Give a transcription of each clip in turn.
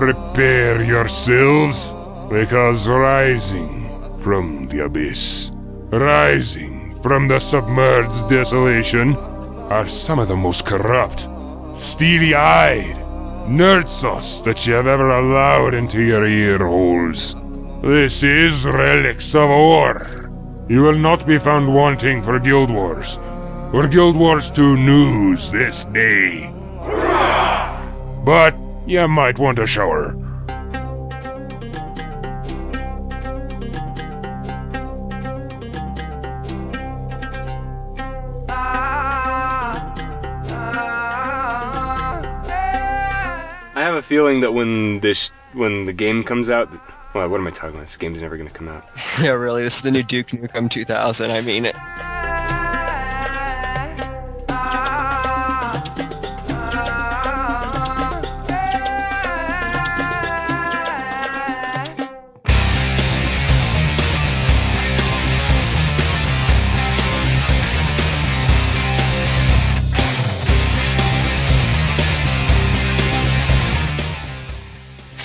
Prepare yourselves, because rising from the abyss, rising from the submerged desolation, are some of the most corrupt, steely eyed, nerd sauce that you have ever allowed into your ear holes. This is Relics of Orr. You will not be found wanting for Guild Wars or Guild Wars 2 news this day. But you might want a shower. I have a feeling that when this when the game comes out, well, what am I talking about? This game's never gonna come out. Yeah, really. This is the new Duke Nukem 2000. I mean, it.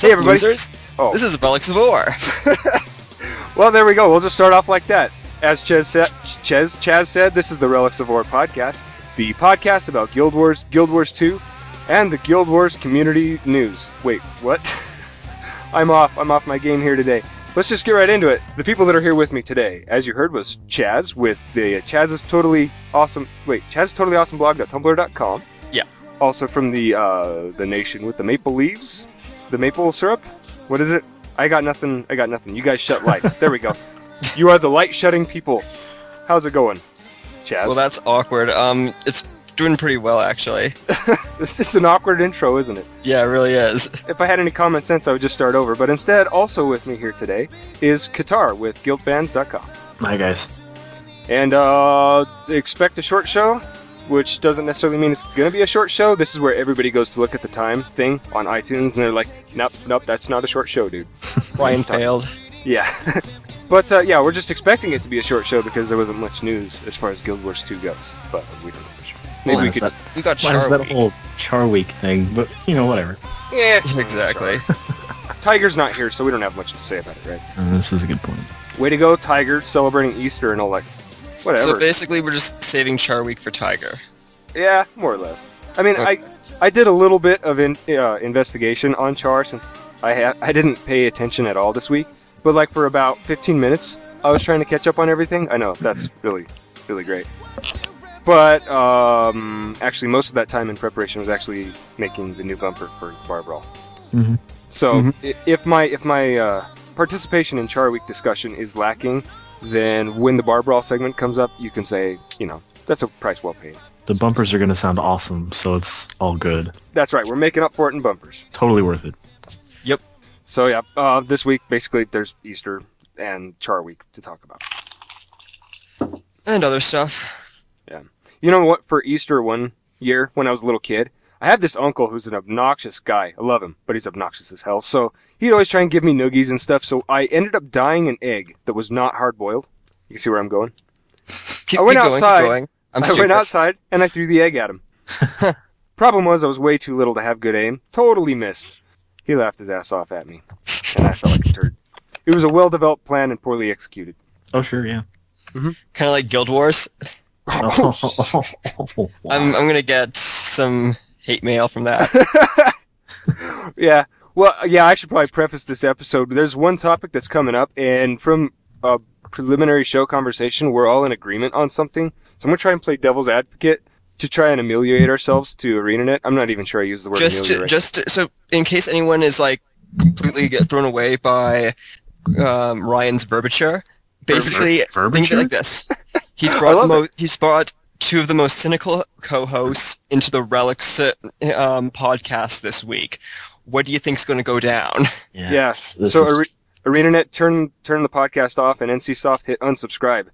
Hey, everybody. Losers. Oh. This is Relics of Orr. Well, there we go. We'll just start off like that. As Chaz said, Chaz, Chaz said, this is the Relics of Orr podcast, the podcast about Guild Wars, Guild Wars 2, and the Guild Wars community news. Wait, what? I'm off. I'm off my game here today. Let's just get right into it. The people that are here with me today, as you heard, was Chaz with the Chaz's Totally Awesome. Wait, Chaz's Totally Awesome blog.tumblr.com. Yeah. Also from the uh, the nation with the maple leaves, the maple syrup. What is it? I got nothing. I got nothing. You guys shut lights. there we go. You are the light shutting people. How's it going, Chaz? well, that's awkward. Um, it's doing pretty well actually. this is an awkward intro, isn't it? Yeah, it really is. If I had any common sense, I would just start over. But instead, also with me here today is Kattar with GuildFans.com. Hi guys. And uh, expect a short show, which doesn't necessarily mean it's going to be a short show. This is where everybody goes to look at the time thing on iTunes, and they're like, nope, nope, that's not a short show, dude. Ryan failed. Yeah. but uh, yeah, we're just expecting it to be a short show because there wasn't much news as far as Guild Wars 2 goes. But we don't know for sure. Maybe we could. that, We got minus Char that Week. whole Char Week thing, but you know, whatever. Yeah, Exactly. Tiger's not here, so we don't have much to say about it, right? Uh, this is a good point. Way to go, Tiger, celebrating Easter and all that. Whatever. So basically, we're just saving Char Week for Tiger. Yeah, more or less. I mean, I I did a little bit of in, uh, investigation on Char since I ha- I didn't pay attention at all this week. But like for about 15 minutes, I was trying to catch up on everything. I know that's really really great. But um, actually, most of that time in preparation was actually making the new bumper for Bar Brawl. Mhm. So Mm-hmm. if my if my uh, participation in Char Week discussion is lacking, then when the Bar Brawl segment comes up, you can say, you know, that's a price well paid. The bumpers are gonna sound awesome, so it's all good. That's right. We're making up for it in bumpers. Totally worth it. Yep. So yeah, uh, this week basically there's Easter and Char Week to talk about. And other stuff. Yeah. You know what? For Easter one year when I was a little kid, I had this uncle who's an obnoxious guy. I love him, but he's obnoxious as hell. So he'd always try and give me noogies and stuff. So I ended up dyeing an egg that was not hard boiled. You see where I'm going? Keep, I went keep going, outside. Keep going. I'm I stupid. went outside and I threw the egg at him. Problem was I was way too little to have good aim. Totally missed. He laughed his ass off at me, and I felt like a turd. It was a well-developed plan and poorly executed. Oh sure, yeah. Mm-hmm. Kind of like Guild Wars. Oh, I'm I'm gonna get some hate mail from that. Yeah. Well, yeah, I should probably preface this episode. There's one topic that's coming up, and from a preliminary show conversation, we're all in agreement on something. So I'm going to try and play devil's advocate to try and ameliorate ourselves to ArenaNet. I'm not even sure I use the word just to, ameliorate. just so in case anyone is like completely get thrown away by um, Ryan's verbiture, basically think of it like this: he's brought the love mo- he's brought two of the most cynical co-hosts into the Relics um, podcast this week. What do you think's going to go down? yeah. Yes. this So is- Are- ArenaNet, turn turn the podcast off, and NCSoft hit unsubscribe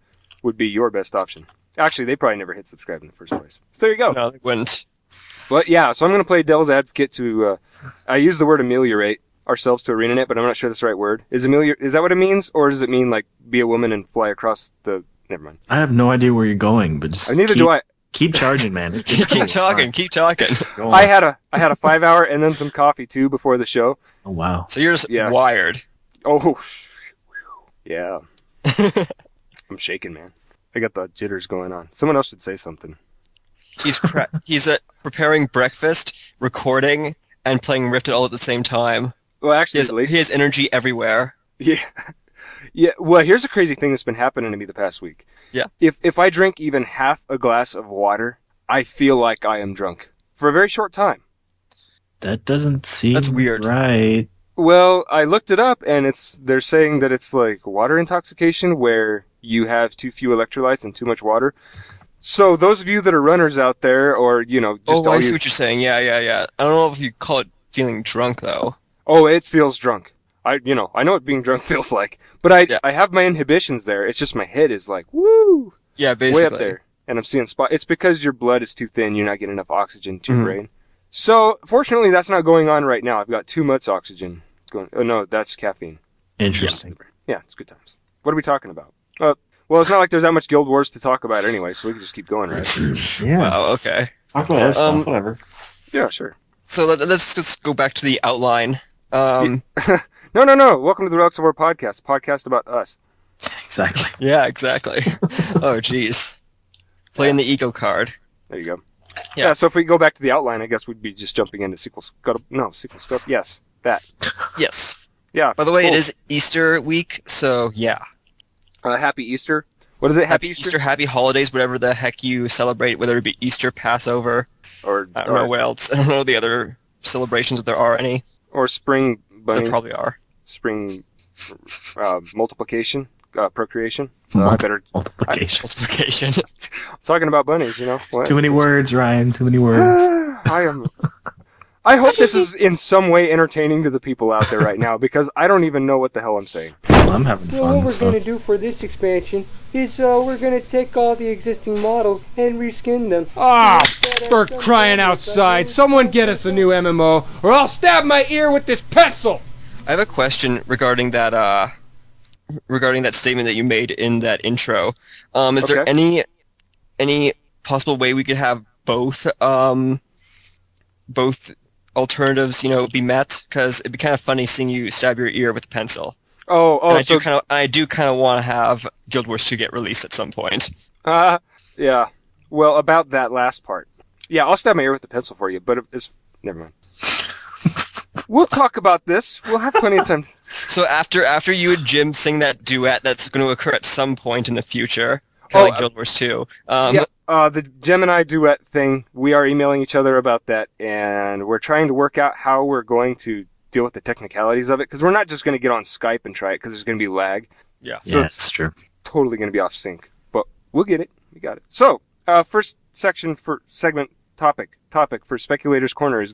would be your best option. Actually, they probably never hit subscribe in the first place. So there you go. No, they wouldn't. But yeah, so I'm going to play devil's advocate to. Uh, I use the word ameliorate ourselves to ArenaNet, but I'm not sure that's the right word. Is amelior? Is that what it means, or does it mean like be a woman and fly across the? Never mind. I have no idea where you're going, but just Uh, neither keep, do I. Keep charging, man. It's keep cool. talking, keep talking. I had a I had a five hour and then some coffee too before the show, Oh wow. So you're just Yeah. wired. Oh, yeah. I'm shaking, man. I got the jitters going on. Someone else should say something. He's cra- he's uh, preparing breakfast, recording, and playing Rifted all at the same time. Well, He actually, has, at least he has energy everywhere. Yeah. Yeah. Well, here's a crazy thing that's been happening to me the past week. Yeah. If if I drink even half a glass of water, I feel like I am drunk for a very short time. That doesn't seem That's weird. Right. Well, I looked it up and it's they're saying that it's like water intoxication where you have too few electrolytes and too much water. So those of you that are runners out there or, you know, just oh, all I you see what you're saying. Yeah, yeah, yeah. I don't know if you call it feeling drunk though. Oh, it feels drunk. I, you know, I know what being drunk feels like, but I, Yeah. I have my inhibitions there. It's just my head is like, woo, Yeah, basically. way up there, and I'm seeing spot. It's because your blood is too thin. You're not getting enough oxygen to your Mhm. brain. So, fortunately, that's not going on right now. I've got too much oxygen going. Oh no, that's caffeine. Interesting. Yeah, it's good times. What are we talking about? Uh, well, it's not like there's that much Guild Wars to talk about anyway, so we can just keep going, right? Yeah. Wow. Okay. Talk about that Um, stuff. Whatever. yeah, sure. So let, us just go back to the outline. Um, No, no, no. Welcome to the Relics of Orr podcast, a podcast about us. Exactly. yeah, exactly. oh, jeez. Playing the ego card. There you go. Yeah. Yeah. so if we go back to the outline, I guess we'd be just jumping into sequel scuttle. No, sequel scope. Yes, that. Yes. Yeah. By the way, cool. it is Easter week, so yeah. Uh, happy Easter. What is it? Happy, Happy Easter? Easter, happy holidays, whatever the heck you celebrate, whether it be Easter, Passover, Or I don't or, know what else. I don't know the other celebrations if there are any. or spring There probably are. spring uh, multiplication, uh, procreation. Uh, I better Multiplication. Multiplication. talking about bunnies. You know what? Too many words, Ryan. Too many words. I am. I hope this is in some way entertaining to the people out there right now because I don't even know what the hell I'm saying. Well, I'm having Well, fun. what we're so. going to do for this expansion is uh, we're going to take all the existing models and reskin them. Ah, for crying outside. Someone get us a new MMO, or I'll stab my ear with this pencil! I have a question regarding that uh regarding that statement that you made in that intro. Um is there any any possible way we could have both um both alternatives, you know, be met cuz it'd be kind of funny seeing you stab your ear with a pencil. Oh, and oh, I so do kind of I do kind of want to have Guild Wars 2 get released at some point. uh, yeah. Well, about that last part, yeah, I'll stab my ear with the pencil for you, but it's never mind. we'll talk about this. We'll have plenty of time. So after after you and Jim sing that duet that's going to occur at some point in the future, kind Oh, like Guild Wars 2. Um yeah, uh, the Gemini duet thing. We are emailing each other about that, and we're trying to work out how we're going to deal with the technicalities of it because we're not just going to get on Skype and try it because there's going to be lag. yeah. So yeah, it's it's true. totally going to be off sync, but we'll get it. We got it. So, uh, first section for segment topic topic for speculators corner is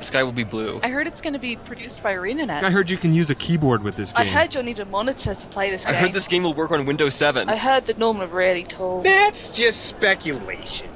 Sky will be blue. I heard it's going to be produced by ArenaNet. I heard you can use a keyboard with this game. I heard you'll need a monitor to play this game. I game. heard this game will work on Windows 7. I heard that Norman really told. That's just speculation.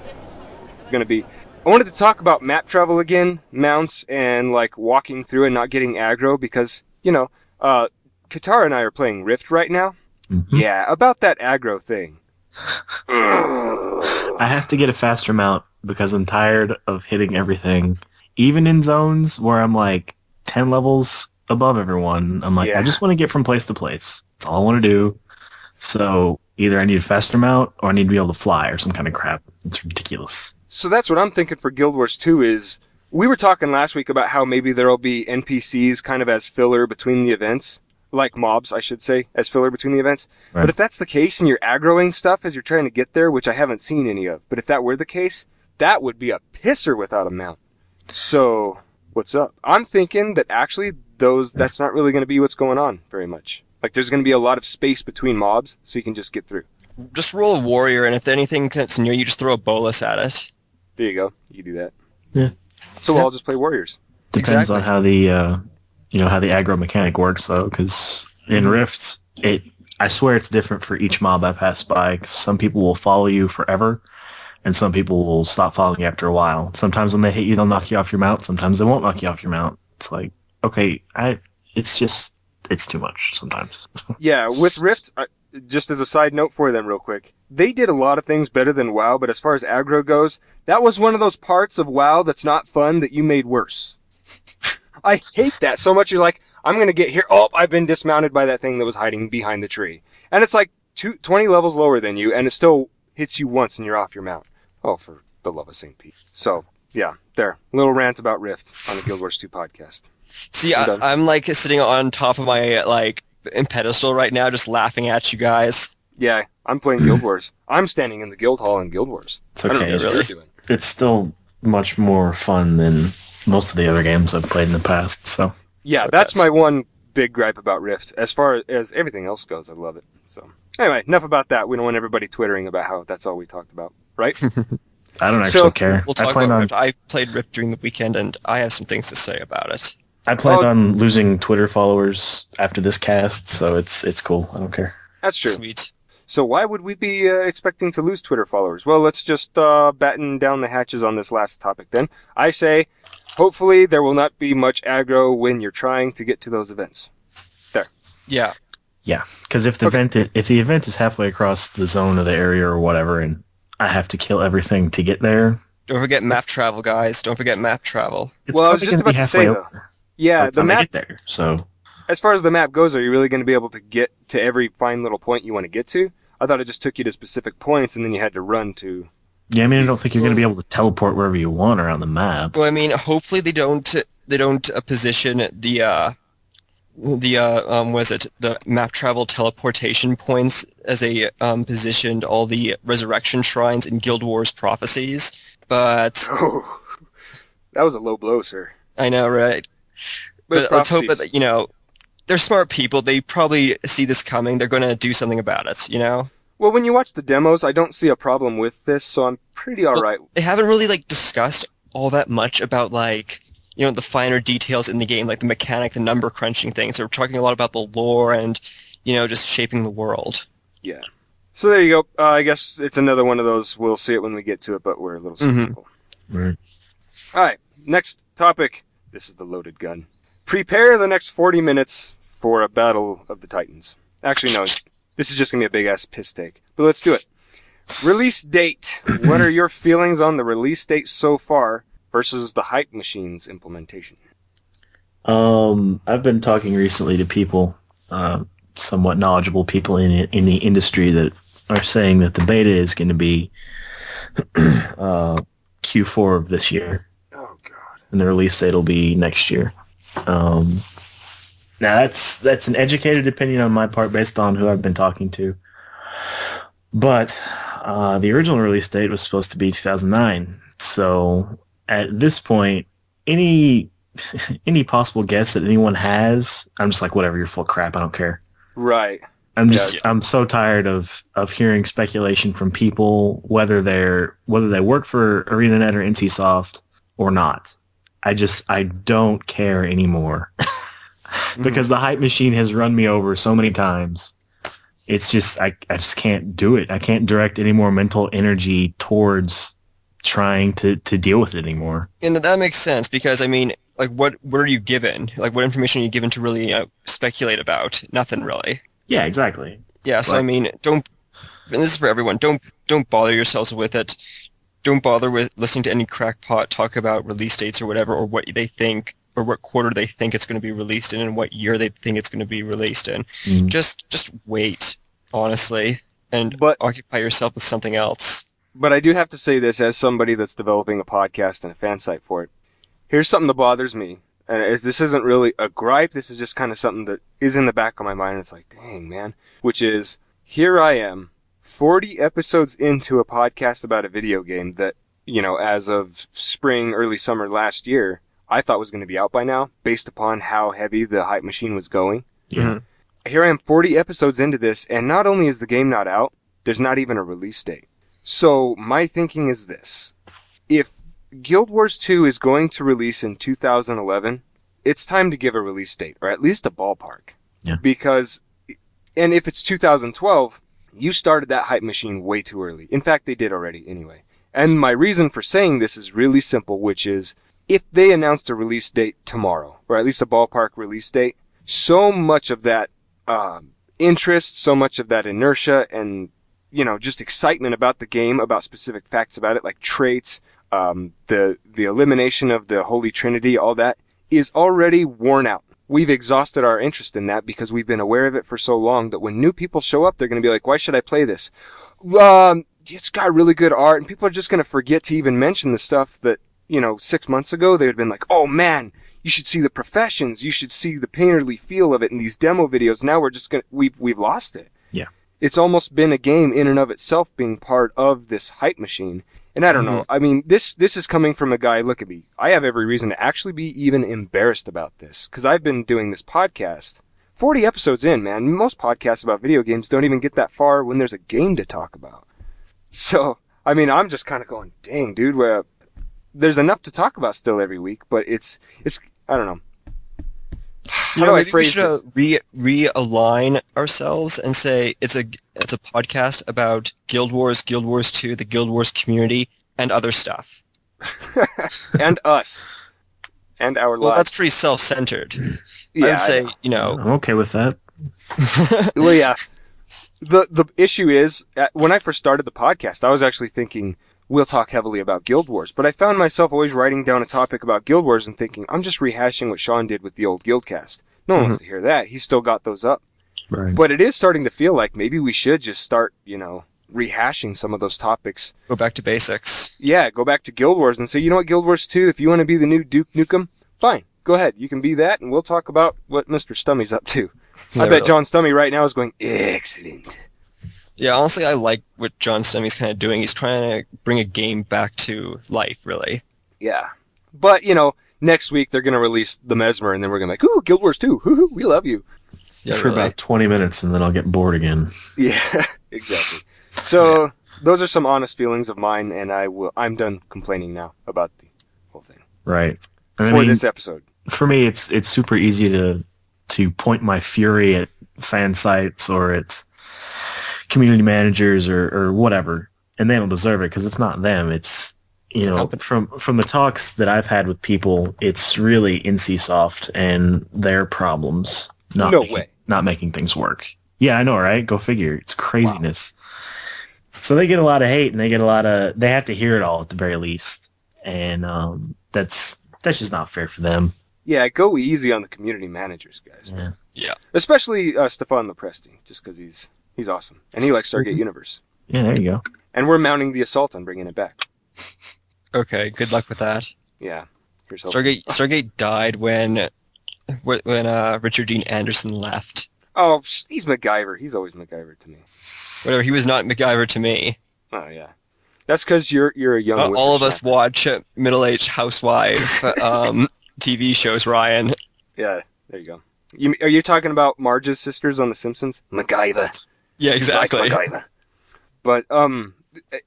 going to be. I wanted to talk about map travel again, mounts, and like walking through and not getting aggro because you know, uh, Kattar and I are playing Rift right now. Mhm. Yeah, about that aggro thing. I have to get a faster mount because I'm tired of hitting everything. Even in zones where I'm like 10 levels above everyone, I'm like, Yeah. I just want to get from place to place. That's all I want to do. So either I need a faster mount or I need to be able to fly or some kind of crap. It's ridiculous. So that's what I'm thinking for Guild Wars 2 is we were talking last week about how maybe there'll be NPCs kind of as filler between the events, like mobs, I should say, as filler between the events. Right. But if that's the case and you're aggroing stuff as you're trying to get there, which I haven't seen any of, but if that were the case, that would be a pisser without a mount. So, what's up? I'm thinking that actually those that's not really going to be what's going on very much. Like there's going to be a lot of space between mobs so you can just get through. Just roll a warrior, and if anything gets near you, just throw a bolus at it. There you go. You can do that. Yeah. So we'll all just play warriors. Depends Exactly. on how the, uh, you know, how the aggro mechanic works though, because in Rifts, it, I swear it's different for each mob I pass by. 'cause some people will follow you forever, and some people will stop following you after a while. Sometimes when they hit you, they'll knock you off your mount. Sometimes they won't knock you off your mount. It's like, okay, I, it's just, it's too much sometimes. Yeah, with Rift, uh, just as a side note for them, real quick, they did a lot of things better than WoW. But as far as aggro goes, that was one of those parts of WoW that's not fun that you made worse. I hate that so much. You're like, I'm gonna get here. Oh, I've been dismounted by that thing that was hiding behind the tree, and it's like two, 20 levels lower than you, and it still hits you once, and you're off your mount. Oh, for the love of Saint Pete. So yeah, there, little rant about Rift on the Guild Wars 2 podcast. See, I'm I. I'm like sitting on top of my like pedestal right now, just laughing at you guys. Yeah, I'm playing Guild Wars. I'm standing in the guild hall in Guild Wars. It's I don't know okay. what really. doing. It's still much more fun than most of the other games I've played in the past. So Yeah, that's that's- my one big gripe about Rift. As far as everything else goes, I love it. So anyway, enough about that. We don't want everybody twittering about how that's all we talked about, right? I don't So, actually care. We'll talk plan about on Rift. I played Rift during the weekend, and I have some things to say about it. I plan Oh. on losing Twitter followers after this cast, so it's it's cool. I don't care. That's true. Sweet. So why would we be uh, expecting to lose Twitter followers? Well, let's just uh, batten down the hatches on this last topic then. I say, hopefully there will not be much aggro when you're trying to get to those events. There. Yeah. Yeah, because if the event i- if the event is halfway across the zone of the area or whatever, and I have to kill everything to get there, Don't forget map travel, guys. Don't forget map travel. it's Well, I was just about to say, halfway though. Over Yeah, the map get there. So as far as the map goes, are you really going to be able to get to every fine little point you want to get to? I thought it just took you to specific points and then you had to run to. yeah, I mean, I don't think you're going to be able to teleport wherever you want around the map. Well, I mean, hopefully they don't they don't uh, position the uh, the uh, um, was it the map travel teleportation points as they um, positioned all the resurrection shrines in Guild Wars prophecies. But Oh, that was a low blow, sir. I know, right? Those But let's hope that you know they're smart people. They probably see this coming. They're going to do something about it. You know. Well, when you watch the demos, I don't see a problem with this, so I'm pretty alright. they haven't really like discussed all that much about like you know the finer details in the game like the mechanic the number crunching things they're talking a lot about the lore and you know just shaping the world Yeah. So there you go. Uh, I guess it's another one of those. We'll see it when we get to it, but we're a little Mhm. skeptical. Right. All right. Next topic. This is the loaded gun. Prepare the next 40 minutes for a battle of the Titans. Actually, no. This is just gonna be a big ass piss take. But let's do it. Release date. what are your feelings on the release date so far versus the hype machines implementation? Um, I've been talking recently to people, uh, somewhat knowledgeable people in in the industry that are saying that the beta is going to be uh, Q4 of this year. And the release date will be next year. Um, now that's that's an educated opinion on my part based on who I've been talking to, but uh, the original release date was supposed to be 2009. So at this point, any any possible guess that anyone has, I'm just like, whatever, you're full of crap. I don't care. Right. I'm just, I'm so tired of, of hearing speculation from people, whether they're, whether they work for ArenaNet or NCSoft or not. I just, I don't care anymore because the hype machine has run me over so many times. It's just, I, I just can't do it. I can't direct any more mental energy towards trying to, to deal with it anymore. and that makes sense because i mean like what what are you given like what information are you given to really uh, speculate about nothing really Yeah, exactly. yeah so i mean don't and this is for everyone don't don't bother yourselves with it don't bother with listening to any crackpot talk about release dates or whatever or what they think or what quarter they think it's going to be released in and what year they think it's going to be released in Mm. just just wait honestly and But- occupy yourself with something else But I do have to say this as somebody that's developing a podcast and a fan site for it. Here's something that bothers me. And this isn't really a gripe. This is just kind of something that is in the back of my mind. It's like, dang, man. Which is, here I am, 40 episodes into a podcast about a video game that, you know, as of spring, early summer last year, I thought was going to be out by now, based upon how heavy the hype machine was going. Yeah. Mm-hmm. Here I am 40 episodes into this, and not only is the game not out, there's not even a release date. So my thinking is this. If Guild Wars 2 is going to release in 2011, it's time to give a release date, or at least a ballpark. Yeah. Because, and if it's 2012, you started that hype machine way too early. In fact, they did already anyway. And my reason for saying this is really simple, which is, if they announced a release date tomorrow, or at least a ballpark release date, so much of that um, interest, so much of that inertia, and you know, just excitement about the game, about specific facts about it, like traits, um, the the elimination of the Holy Trinity, all that, is already worn out. We've exhausted our interest in that because we've been aware of it for so long that when new people show up, they're going to be like, why should I play this? Um, it's got really good art and people are just going to forget to even mention the stuff that, you know, six months ago they had been like, oh man, you should see the professions. You should see the painterly feel of it in these demo videos. Now we're just going to, we've, we've lost it. Yeah. It's almost been a game in and of itself being part of this hype machine. And I don't know. Mm-hmm. I mean, this this is coming from a guy. Look at me. I have every reason to actually be even embarrassed about this because I've been doing this podcast. Forty episodes in, man. Most podcasts about video games don't even get that far when there's a game to talk about. So, I mean, I'm just kind of going, dang, dude. Where there's enough to talk about still every week, but it's it's I don't know. How You know, do I maybe we phrase should this? re realign ourselves and say it's a it's a podcast about Guild Wars, Guild Wars 2, the Guild Wars community, and other stuff. and us, and our Well, lives. that's pretty self-centered. Yeah, I would say, you know, I'm okay with that. well, yeah. The the issue is uh, when I first started the podcast, I was actually thinking we'll talk heavily about Guild Wars, but I found myself always writing down a topic about Guild Wars and thinking I'm just rehashing what Sean did with the old Guildcast. No one wants mm-hmm. to hear that. He's still got those up. Right. But it is starting to feel like maybe we should just start, you know, rehashing some of those topics. go back to basics. Yeah, go back to Guild Wars and say, you know what, Guild Wars 2, if you want to be the new Duke Nukem, fine. Go ahead. You can be that, and we'll talk about what Mr. Stumme's up to. I bet really. John Stumme right now is going, excellent. Yeah, honestly, I like what John Stumme's kind of doing. He's trying to bring a game back to life, really. Yeah. But, you know, next week they're going to release The Mesmer, and then we're going to be like, ooh, Guild Wars 2. Hoo hoo, we love you. Yeah, for really. about 20 minutes and then I'll get bored again. Yeah, exactly. So, those are some honest feelings of mine, and I will, I'm done complaining now about the whole thing Right. And I for this episode. for me, it's it's super easy to to point my fury at fan sites or at community managers or, or whatever, and they don't deserve it because it's not them. It's you know company. from from the talks that I've had with people, it's really NCSoft and their problems. Not No making, way. Not making things work. Yeah, I know, right? Go figure. It's craziness. So they get a lot of hate and they get a lot of they have to hear it all at the very least. And um that's that's just not fair for them. Yeah, go easy on the community managers, guys. Yeah. Yeah. Especially uh, Stéphane Lo Presti, just because he's he's awesome and he likes Stargate Universe. Yeah, there you go. And we're mounting the assault on bringing it back. Okay, good luck with that. Yeah, here's hoping. Stargate Stargate died when when uh, Richard Dean Anderson left. Oh, he's MacGyver. He's always MacGyver to me. Whatever, he was not MacGyver to me. Oh yeah, that's because you're you're a young. Uh, all of us watch middle-aged housewife um, TV shows. Ryan, Yeah, there you go. You, are you talking about Marge's sisters on The Simpsons? MacGyver. Yeah, exactly. Like But um,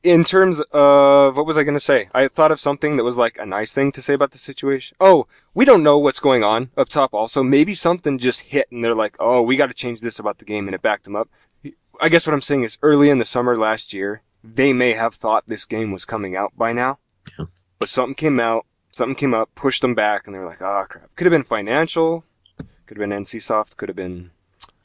in terms of what was I going to say? I thought of something that was like a nice thing to say about the situation. Oh, we don't know what's going on up top. Also, maybe something just hit, and they're like, "Oh, we got to change this about the game," and it backed them up. I guess what I'm saying is, early in the summer last year, they may have thought this game was coming out by now, Yeah. but something came out, something came up, pushed them back, and they were like, "Ah, crap." Could have been financial, could have been NCSoft, could have been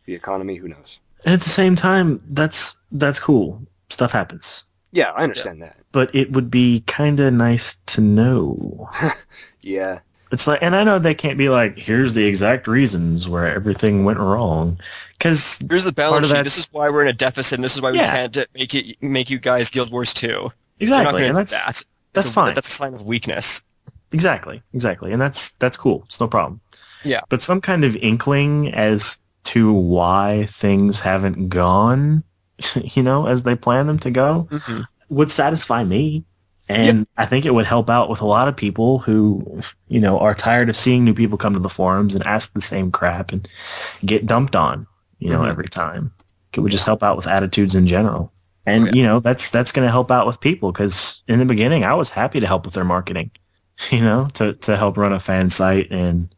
the economy. Who knows? And at the same time, that's that's cool. Stuff happens. Yeah, I understand that. But it would be kind of nice to know. Yeah. It's like, and I know they can't be like, here's the exact reasons where everything went wrong, because Here's the balance sheet. This is why we're in a deficit. and This is why we Yeah. can't make it make you guys Guild Wars 2. We're not exactly, and that's that. that's It's a- fine. That's a sign of weakness. exactly, exactly, and that's that's cool. It's no problem. Yeah. But some kind of inkling as to why things haven't gone, you know, as they plan them to go, Mhm. would satisfy me. And I think it would help out with a lot of people who, you know, are tired of seeing new people come to the forums and ask the same crap and get dumped on, you know, Mhm. every time. It would just help out with attitudes in general. And, you know, that's, that's going to help out with people because in the beginning, I was happy to help with their marketing, you know, to, to help run a fan site and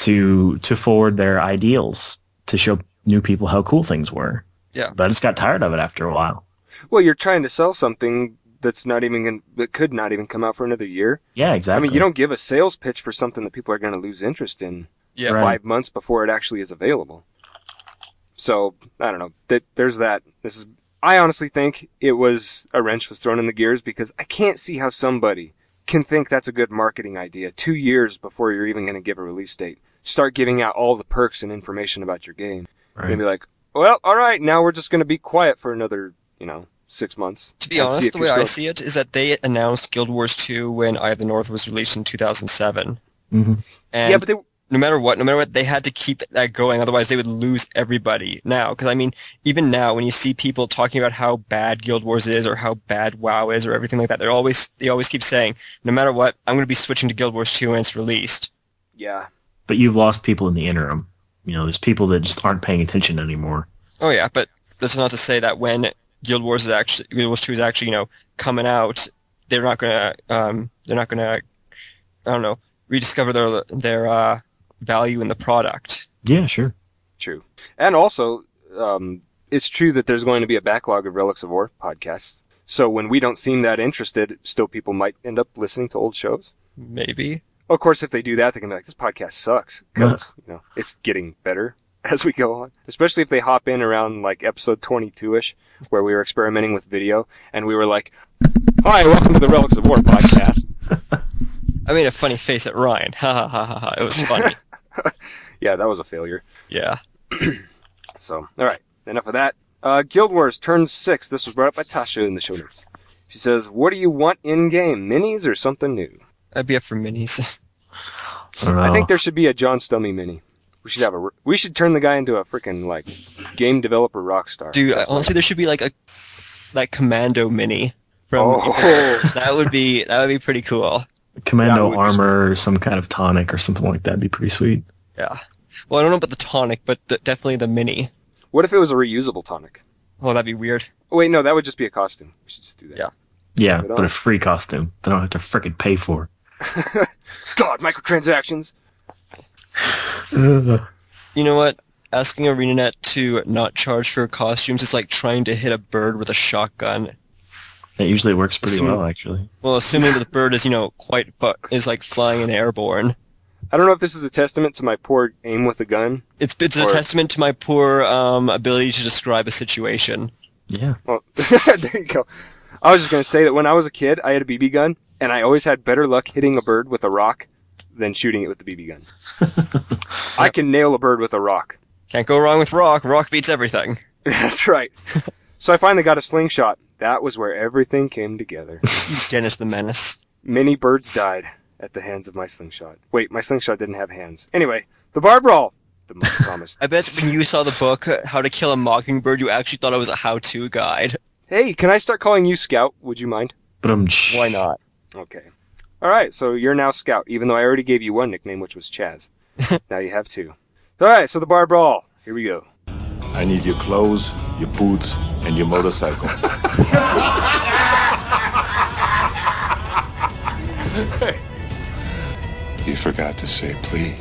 to, to forward their ideals to show new people how cool things were. Yeah. But I just got tired of it after a while. Well, you're trying to sell something that's not even gonna, that could not even come out for another year. Yeah, exactly. I mean, you don't give a sales pitch for something that people are going to lose interest in Yeah. Right. five months before it actually is available. So I don't know. That there's that. This is. I honestly think it was a wrench was thrown in the gears because I can't see how somebody can think that's a good marketing idea. Two years before you're even going to give a release date, start giving out all the perks and information about your game. Right. And be like, well, all right, now we're just going to be quiet for another, you know, six months. To be honest, the you're way I see it is that they announced Guild Wars 2 when Eye of the North was released in 2007. hmm And yeah, but they, no matter what, no matter what, they had to keep that going. Otherwise, they would lose everybody now. Because I mean, even now, when you see people talking about how bad Guild Wars is, or how bad WoW is, or everything like that, they're always they always keep saying, no matter what, I'm going to be switching to Guild Wars 2 when it's released. yeah, But you've lost people in the interim. You know, there's people that just aren't paying attention anymore. Oh yeah, but that's not to say that when Guild Wars is actually Guild Wars 2 is actually you know coming out, they're not gonna um they're not gonna I don't know rediscover their their uh, value in the product. Yeah, sure. true. And also, um, it's true that there's going to be a backlog of Relics of Orr podcasts. So when we don't seem that interested, still people might end up listening to old shows. Maybe. Of course, if they do that, they can be like, "This podcast sucks," because you know it's getting better as we go on. Especially if they hop in around like episode 22ish, where we were experimenting with video, and we were like, "Hi, welcome to the Relics of Orr podcast." I made a funny face at Ryan. Ha ha ha ha ha. It was funny. Yeah, that was a failure. yeah. So, all right, enough of that. Uh, Guild Wars turns six. This was brought up by Tasha in the show notes. She says, "What do you want in game? Minis or something new?" I'd be up for minis. I Uh, think there should be a John Stumme mini. We should have a. We should turn the guy into a freaking like game developer rock star. Dude, That's honestly, there should be like a like Commando mini from. Oh. that would be that would be pretty cool. commando that armor or some kind of tonic or something like that would be pretty sweet. Yeah. Well, I don't know about the tonic, but the, definitely the mini. What if it was a reusable tonic? Oh, that'd be weird. Oh, wait, no, that would just be a costume. We should just do that. Yeah. Yeah, but a free costume. They don't have to frickin' pay for. God, microtransactions. You know what? Asking ArenaNet to not charge for costumes is like trying to hit a bird with a shotgun. That usually works pretty Assume- well, actually. Well, assuming that the bird is, you know, quite fu- is like flying and airborne. I don't know if this is a testament to my poor aim with a gun. It's it's a testament to my poor um, ability to describe a situation. Yeah. Well, there you go. I was just gonna say that when I was a kid, I had a BB gun, and I always had better luck hitting a bird with a rock than shooting it with the BB gun. I can nail a bird with a rock. Can't go wrong with rock. Rock beats everything. That's right. so I finally got a slingshot. That was where everything came together. Dennis the Menace. Many birds died at the hands of my slingshot. Wait, my slingshot didn't have hands. Anyway, the bar brawl. The most promised. I bet when you saw the book uh, How to Kill a Mockingbird, you actually thought it was a how-to guide. hey, can I start calling you Scout? Would you mind? But Why not? Okay. All right, so you're now Scout, even though I already gave you one nickname, which was Chaz. now you have two. All right, so the bar brawl. Here we go. I need your clothes, your boots, and your motorcycle. You forgot to say please.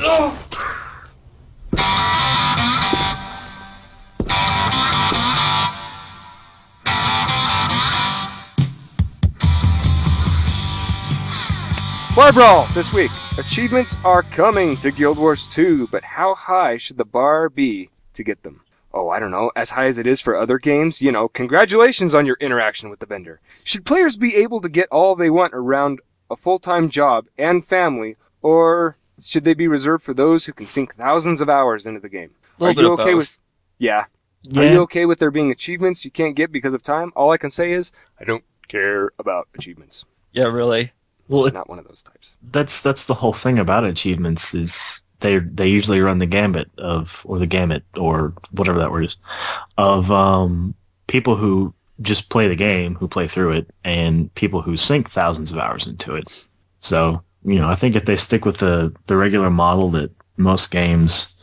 Oh. Bar brawl this week. Achievements are coming to Guild Wars 2, but how high should the bar be to get them? Oh, I don't know, as high as it is for other games, you know, congratulations on your interaction with the vendor. Should players be able to get all they want around a full-time job and family, or should they be reserved for those who can sink thousands of hours into the game? Little Are bit you of okay both. with Yeah. Yeah. Are you okay with there being achievements you can't get because of time? All I can say is I don't care about achievements. Yeah, really. Well, It's it, not one of those types. that's that's the whole thing about achievements is they they usually run the gambit of or the gamut or whatever that word is of um, people who just play the game, who play through it, and people who sink thousands of hours into it. So you know, I think if they stick with the the regular model that most games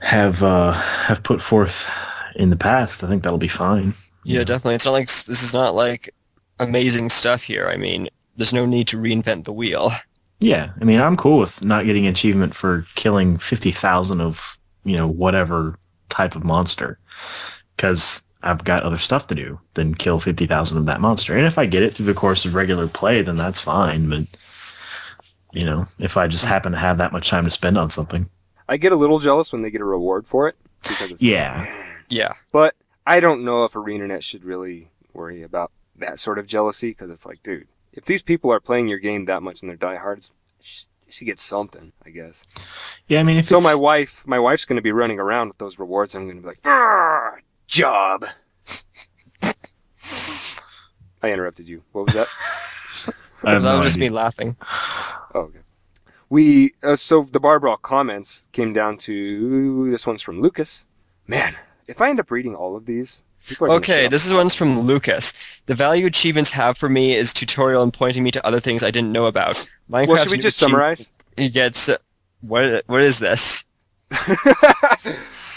have uh, have put forth in the past, I think that'll be fine. Yeah, definitely. It's not like this is not like amazing stuff here. I mean, there's no need to reinvent the wheel. Yeah, I mean, I'm cool with not getting achievement for killing fifty thousand of you know whatever type of monster, because I've got other stuff to do than kill fifty thousand of that monster. And if I get it through the course of regular play, then that's fine. But you know, if I just happen to have that much time to spend on something, I get a little jealous when they get a reward for it. because it's Yeah. Yeah. But I don't know if ArenaNet should really worry about that sort of jealousy because it's like, dude, if these people are playing your game that much and they're diehards, she you should something, I guess. Yeah, I mean, if So it's, my wife, my wife's going to be running around with those rewards. And I'm going to be like, "Arr, job. I interrupted you. What was that? I have that no was just me laughing. Oh, okay. We uh, so the bar brawl comments came down to this one's from Lucas. Man, if I end up reading all of these, people are gonna Okay, this is one's from Lucas. The value achievements have for me is tutorial and pointing me to other things I didn't know about. Minecraft's Well, should we just summarize? He gets uh, what? What is this?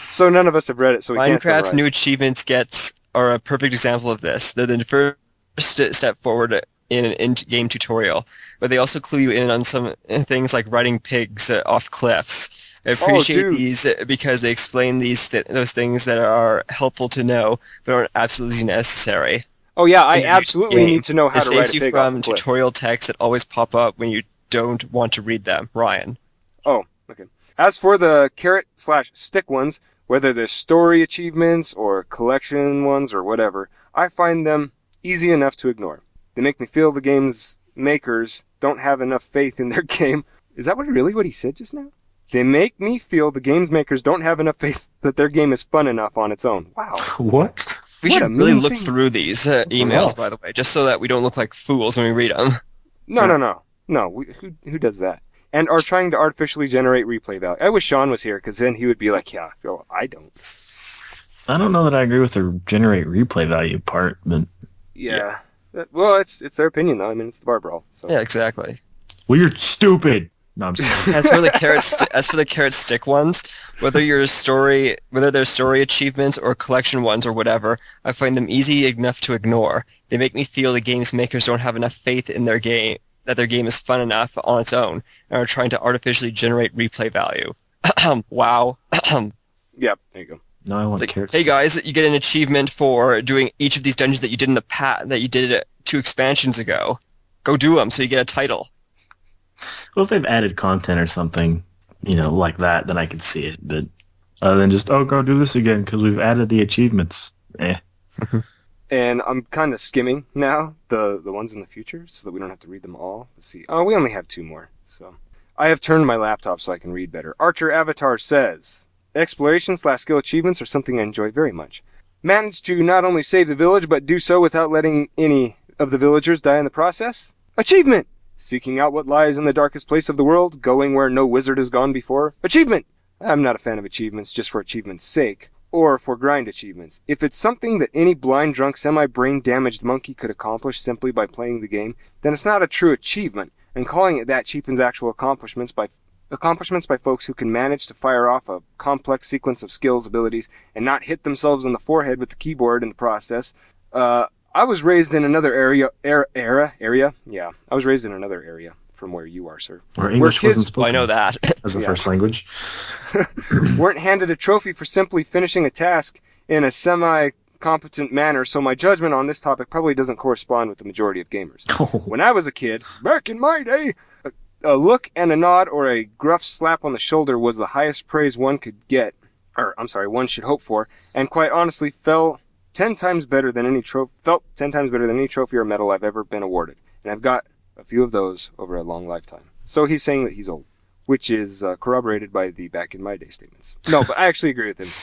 So none of us have read it, so we can't Minecraft's summarize. new achievements gets are a perfect example of this. They're the first step forward in an in-game tutorial, but they also clue you in on some things like riding pigs uh, off cliffs. I appreciate Oh, these uh, because they explain these th- those things that are helpful to know but aren't absolutely necessary. oh yeah, I absolutely need to know how it to saves a you pig off from a cliff. tutorial texts that always pop up when you don't want to read them. Ryan. Oh, okay. As for the carrot slash stick ones, whether they're story achievements or collection ones or whatever, I find them easy enough to ignore. They make me feel the game's makers don't have enough faith in their game. Is that what really what he said just now? They make me feel the game's makers don't have enough faith that their game is fun enough on its own. Wow. What? We What a should really mean look thing. through these uh, emails, by the way, just so that we don't look like fools when we read them. No, no, no, no. We, who who does that? And are trying to artificially generate replay value. I wish Sean was here because then he would be like, "Yeah, well, I don't." I don't know that I agree with the generate replay value part, but Yeah. That- Well, it's it's their opinion though. I mean, it's the bar brawl. So. Yeah, exactly. well, you're stupid. No, I'm just kidding. as for the carrot, st- as for the carrot stick ones, whether your story, whether they're story achievements or collection ones or whatever, I find them easy enough to ignore. They make me feel the game's makers don't have enough faith in their game that their game is fun enough on its own and are trying to artificially generate replay value. wow. yep. There you go. no, I want like, carrots. hey guys, you get an achievement for doing each of these dungeons that you did in the past that you did it two expansions ago. Go do them so you get a title. Well, if they've added content or something, you know, like that, then I could see it. But other than just, oh, go do this again because we've added the achievements. Eh. And I'm kind of skimming now the the ones in the future so that we don't have to read them all. Let's see. Oh, we only have two more. So I have turned my laptop so I can read better. Archer Avatar says exploration slash skill achievements are something I enjoy very much. Managed to not only save the village but do so without letting any of the villagers die in the process. Achievement. Seeking out what lies in the darkest place of the world, going where no wizard has gone before. Achievement. I'm not a fan of achievements just for achievement's sake, or for grind achievements. If it's something that any blind, drunk, semi-brain damaged monkey could accomplish simply by playing the game, then it's not a true achievement, and calling it that cheapens actual accomplishments by accomplishments by folks who can manage to fire off a complex sequence of skills, abilities, and not hit themselves on the forehead with the keyboard in the process. Uh, I was raised in another area, era, era, area. Yeah, I was raised in another area from where you are, sir. Where English kids- wasn't spoken Well, I know that. as a Yeah. first language. weren't handed a trophy for simply finishing a task in a semi competent manner, so my judgment on this topic probably doesn't correspond with the majority of gamers. Oh. When I was a kid, back in my day, a, a look and a nod or a gruff slap on the shoulder was the highest praise one could get, or I'm sorry, one should hope for, and quite honestly fell ten times better than any trophy, felt ten times better than any trophy or medal I've ever been awarded. And I've got a few of those over a long lifetime. So he's saying that he's old, which is uh, corroborated by the back in my day statements. No, but I actually agree with him.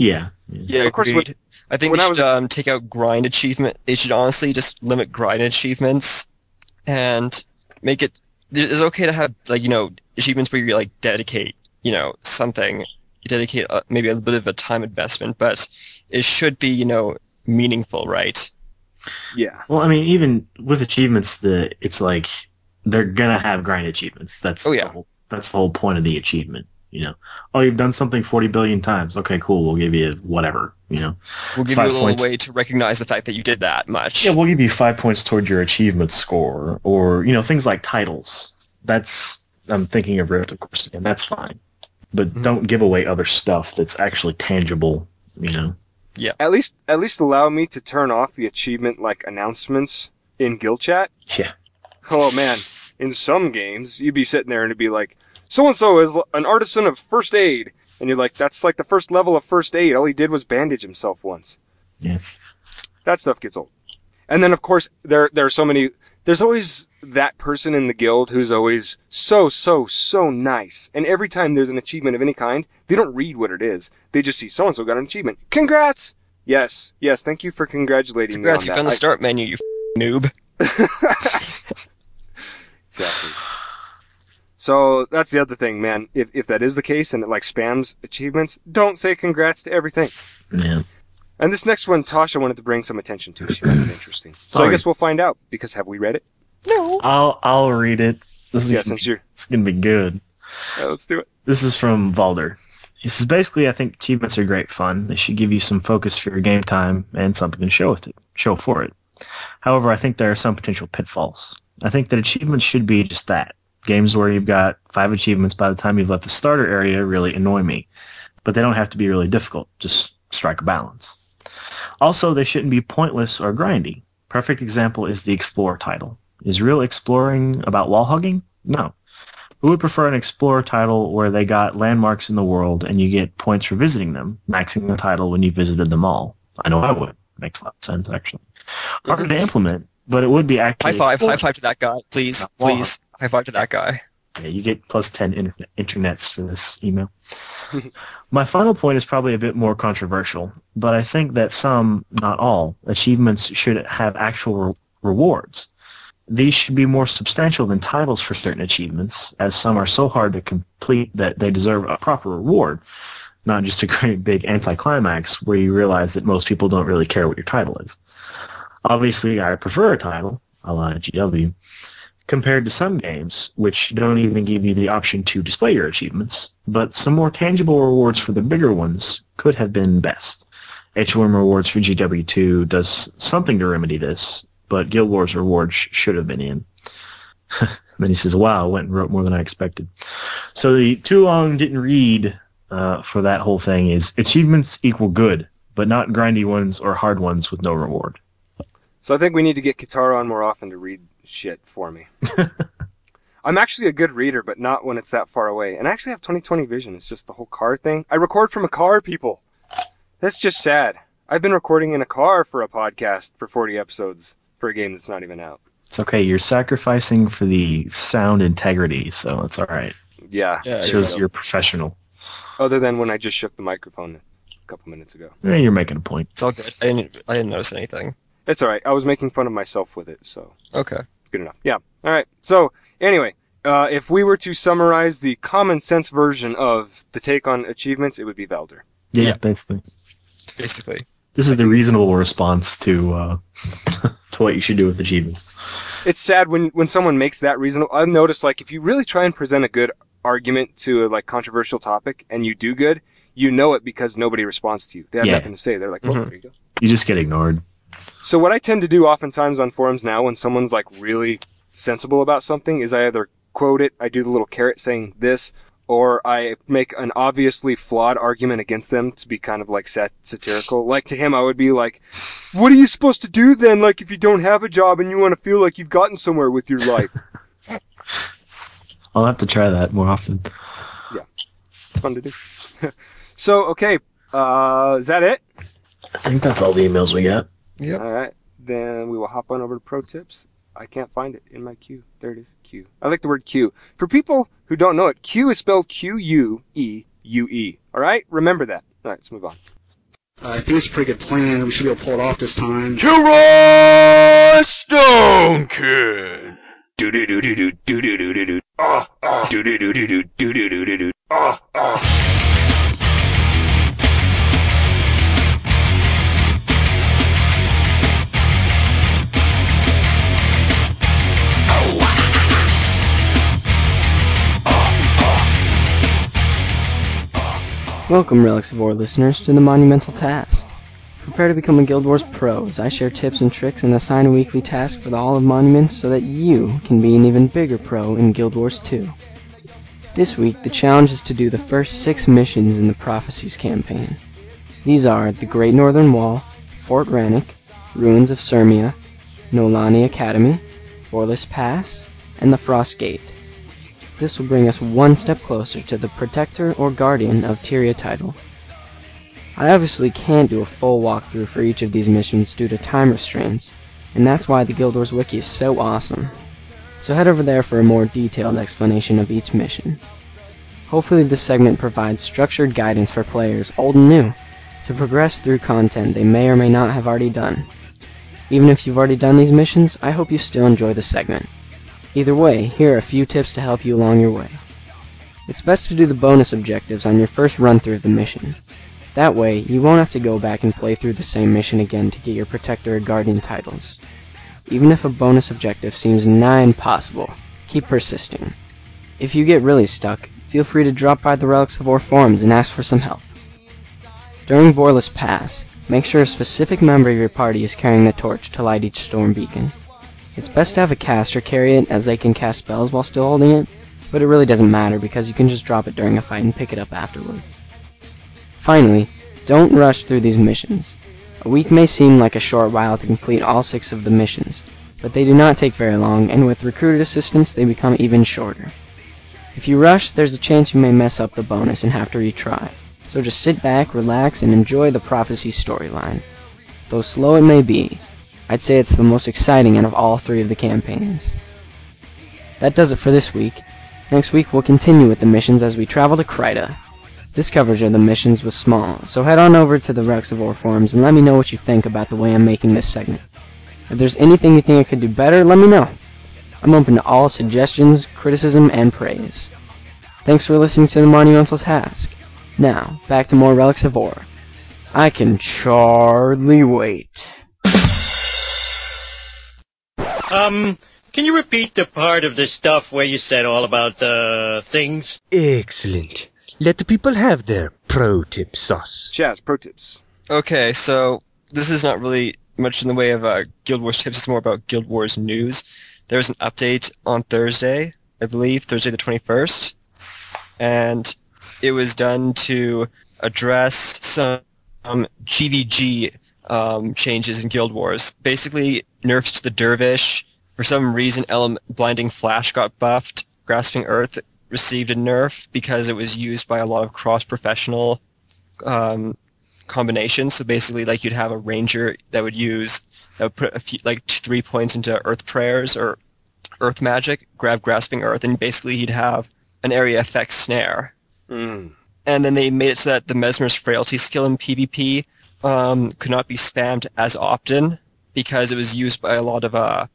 Yeah. yeah. Yeah, Of course, agreed. I think when they I should was- um, take out grind achievement. They should honestly just limit grind achievements and make it. It's okay to have like you know achievements where you like dedicate you know something, you dedicate uh, maybe a little bit of a time investment, but it should be you know meaningful, right? Yeah. Well, I mean, even with achievements, the it's like they're gonna have grind achievements. That's Oh, the yeah. whole, that's the whole point of the achievement. You know, oh, you've done something forty billion times. Okay, cool. We'll give you whatever. You know, We'll give Five you a little points. way to recognize the fact that you did that much. yeah, we'll give you five points toward your achievement score, or you know, things like titles. That's I'm thinking of Rift, of course, and that's fine. But Mm-hmm. don't give away other stuff that's actually tangible. You know. Yeah. At least, at least allow me to turn off the achievement like announcements in guild chat. Yeah. Oh man, in some games, you'd be sitting there and it'd be like, so and so is an artisan of first aid. And you're like, that's like the first level of first aid. All he did was bandage himself once. Yes. That stuff gets old. And then of course there there are so many there's always that person in the guild who's always so so so nice. And every time there's an achievement of any kind, they don't read what it is. They just see so and so got an achievement. Congrats. Yes. Yes, thank you for congratulating Congrats, me you on found that. the I- start menu, you f- noob. Exactly. So that's the other thing, man. If if that is the case and it like spams achievements, don't say congrats to everything. Yeah. And this next one, Tasha wanted to bring some attention to. She found it interesting. So I guess we'll find out because have we read it? No. I'll I'll read it. This is Yeah, gonna since you're. it's gonna be good. Yeah, let's do it. This is from Valder. He says basically, I think achievements are great fun. They should give you some focus for your game time and something to show with it, show for it. However, I think there are some potential pitfalls. I think that achievements should be just that. Games where you've got five achievements by the time you've left the starter area really annoy me, but they don't have to be really difficult. Just strike a balance. Also, they shouldn't be pointless or grindy. Perfect example is the Explorer title. Is real exploring about wall hugging? No. Who would prefer an Explorer title where they got landmarks in the world and you get points for visiting them, maxing the title when you visited them all? I know I would. Makes a lot of sense, actually. Harder to mm-hmm. implement, but it would be actually... High five, high five to that guy, please, please. High five to that guy. Yeah, you get plus 10 internet, internets for this email. My final point is probably a bit more controversial, but I think that some, not all, achievements should have actual re- rewards. These should be more substantial than titles for certain achievements, as some are so hard to complete that they deserve a proper reward, not just a great big anticlimax where you realize that most people don't really care what your title is. Obviously, I prefer a title, a la GW, compared to some games, which don't even give you the option to display your achievements, but some more tangible rewards for the bigger ones could have been best. HOM rewards for GW2 does something to remedy this, but Guild Wars rewards sh- should have been in. then he says, wow, went and wrote more than I expected. So the too long didn't read uh, for that whole thing is achievements equal good, but not grindy ones or hard ones with no reward. So I think we need to get Kattar on more often to read shit for me. I'm actually a good reader, but not when it's that far away. And I actually have 2020 vision. It's just the whole car thing. I record from a car, people. That's just sad. I've been recording in a car for a podcast for 40 episodes for a game that's not even out. It's okay. You're sacrificing for the sound integrity, so it's all right. Yeah. Yeah, shows like- you're professional. Other than when I just shook the microphone a couple minutes ago. Eh, you're making a point. It's all good. I didn't, I didn't notice anything. It's alright. I was making fun of myself with it, so Okay. Good enough. Yeah. Alright. So, anyway, uh, if we were to summarize the common sense version of the take on achievements, it would be Velder. Yeah, Yeah. basically. Basically. This is the reasonable response to uh, to what you should do with achievements. it's sad when when someone makes that reasonable. I've noticed like if you really try and present a good argument to a like controversial topic and you do good, you know it because nobody responds to you. They have Yeah. nothing to say. They're like, "Well, there you go." You just get ignored. So what I tend to do oftentimes on forums now when someone's like really sensible about something is I either quote it, I do the little carrot saying this, or I make an obviously flawed argument against them to be kind of like sat- satirical. Like to him, I would be like, "What are you supposed to do then? Like if you don't have a job and you want to feel like you've gotten somewhere with your life." I'll have to try that more often. Yeah. It's fun to do. so, okay, uh, is that it? I think that's all the emails we got. Yep. All right, then we will hop on over to pro tips. I can't find it in my queue. There it is, Q. I like the word Q. For people who don't know it, Q is spelled Q U E U E. All right, remember that. All right, let's move on. Uh, I think it's a pretty good plan. We should be able to pull it off this time. Kilroy Stonekin. Do do do do do do do do do do. Ah ah. Do do do do do do do do do do. Ah ah. Welcome, Relics of Orr listeners, to the monumental task. Prepare to become a Guild Wars pro as I share tips and tricks and assign a weekly task for the Hall of Monuments so that you can be an even bigger pro in Guild Wars 2. This week, the challenge is to do the first six missions in the Prophecies campaign. These are the Great Northern Wall, Fort Ranik, Ruins of Surmia, Nolani Academy, Borlis Pass, and the Frost Gate. This will bring us one step closer to the Protector or Guardian of Tyria title. I obviously can't do a full walkthrough for each of these missions due to time restraints, and that's why the Guild Wars Wiki is so awesome. So head over there for a more detailed explanation of each mission. Hopefully this segment provides structured guidance for players, old and new, to progress through content they may or may not have already done. Even if you've already done these missions, I hope you still enjoy the segment. Either way, here are a few tips to help you along your way. It's best to do the bonus objectives on your first run through of the mission. That way, you won't have to go back and play through the same mission again to get your Protector or Guardian titles. Even if a bonus objective seems nigh impossible, keep persisting. If you get really stuck, feel free to drop by the Relics of Orr forums and ask for some help. During Borlis Pass, make sure a specific member of your party is carrying the torch to light each storm beacon. It's best to have a caster carry it as they can cast spells while still holding it, but it really doesn't matter because you can just drop it during a fight and pick it up afterwards. Finally, don't rush through these missions. A week may seem like a short while to complete all six of the missions, but they do not take very long, and with recruited assistance they become even shorter. If you rush, there's a chance you may mess up the bonus and have to retry. So just sit back, relax, and enjoy the Prophecy storyline. Though slow it may be, I'd say it's the most exciting out of all three of the campaigns. That does it for this week. Next week we'll continue with the missions as we travel to Kryta. This coverage of the missions was small, so head on over to the War forums and let me know what you think about the way I'm making this segment. If there's anything you think I could do better, let me know. I'm open to all suggestions, criticism, and praise. Thanks for listening to the Monumental Task. Now, back to more Relics of Orr. I can hardly wait. Um, can you repeat the part of the stuff where you said all about the things? Excellent. Let the people have their pro tip sauce. Chaz, pro tips. Okay, so this is not really much in the way of uh, Guild Wars tips. It's more about Guild Wars news. There was an update on Thursday, I believe, Thursday the 21st, and it was done to address some um, GVG um, changes in Guild Wars. Basically, nerfed to the Dervish. For some reason, Ele- Blinding Flash got buffed. Grasping Earth received a nerf because it was used by a lot of cross-professional um, combinations. So basically, like you'd have a ranger that would use that would put a few, like three points into Earth prayers or Earth magic, grab Grasping Earth, and basically he'd have an area effect snare. Mm. And then they made it so that the Mesmer's Frailty skill in PvP um, could not be spammed as often because it was used by a lot of uh,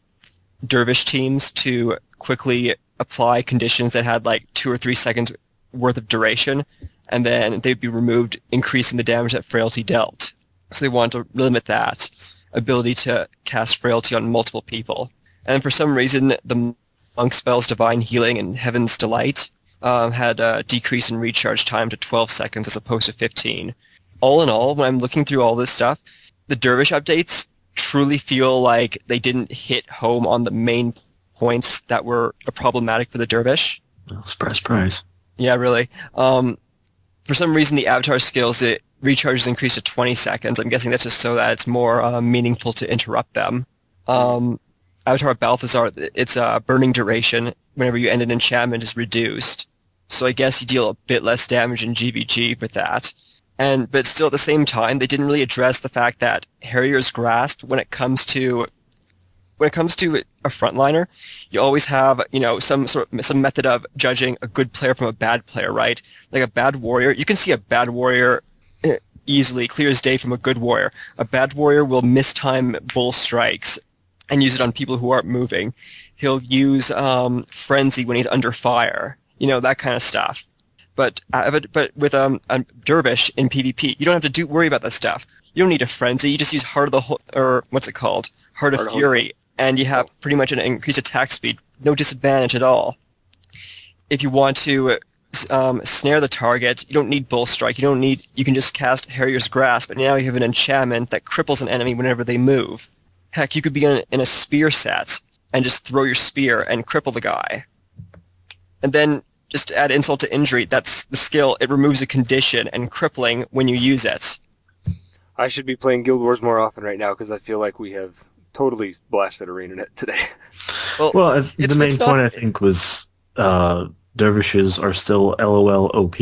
dervish teams to quickly apply conditions that had like two or three seconds worth of duration, and then they'd be removed, increasing the damage that Frailty dealt. So they wanted to limit that ability to cast Frailty on multiple people. And for some reason, the Monk spells Divine Healing and Heaven's Delight um, had a decrease in recharge time to 12 seconds as opposed to 15. All in all, when I'm looking through all this stuff, the Dervish updates truly feel like they didn't hit home on the main points that were problematic for the Dervish. Surprise, surprise. Yeah, really. Um, for some reason, the Avatar skills, it recharges increased to 20 seconds. I'm guessing that's just so that it's more uh, meaningful to interrupt them. Um, Avatar Balthazar, its uh, burning duration whenever you end an enchantment is reduced. So I guess you deal a bit less damage in GVG with that. And but still at the same time, they didn't really address the fact that Harrier's grasp when it comes to when it comes to a frontliner, you always have, you know, some sort of some method of judging a good player from a bad player, right? Like a bad warrior, you can see a bad warrior eh, easily, clear as day from a good warrior. A bad warrior will mistime bull strikes and use it on people who aren't moving. He'll use um, frenzy when he's under fire, you know, that kind of stuff. But uh, but with um, a dervish in PvP, you don't have to do worry about that stuff. You don't need a frenzy. You just use heart of the Ho- or what's it called, heart of Heart of fury, and you have pretty much an increased attack speed, no disadvantage at all. If you want to um, snare the target, you don't need bull strike. You don't need. You can just cast Harrier's grasp, and now you have an enchantment that cripples an enemy whenever they move. Heck, you could be in a, in a spear set and just throw your spear and cripple the guy. And then just to add insult to injury, that's the skill. It removes a condition and crippling when you use it. I should be playing Guild Wars more often right now because I feel like we have totally blasted ArenaNet today. Well, Well, I- it's- the main it's not- point I think was uh, dervishes are still LOL OP.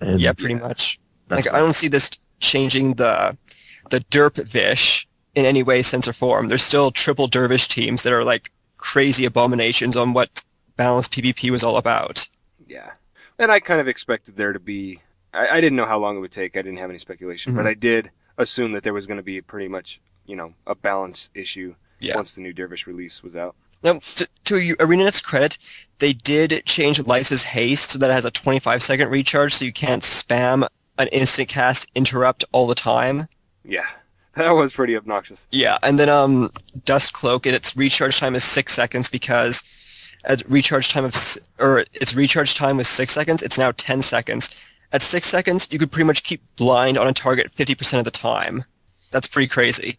And Yeah, pretty much. That's like I don't see this changing the the derp vish in any way, sense, or form. There's still triple dervish teams that are like crazy abominations on what balanced PvP was all about. Yeah. And I kind of expected there to be. I, I didn't know how long it would take. I didn't have any speculation, but Mhm. I did assume that there was going to be pretty much, you know, a balance issue Yeah. once the new Dervish release was out. Now, to, to ArenaNet's credit, they did change Lyssa's haste so that it has a 25 second recharge, so you can't spam an instant cast interrupt all the time. Yeah. That was pretty obnoxious. Yeah, and then um, Dust Cloak, and its recharge time is six seconds because at recharge time of or its recharge time was six seconds. It's now ten seconds. At six seconds, you could pretty much keep blind on a target fifty percent of the time. That's pretty crazy.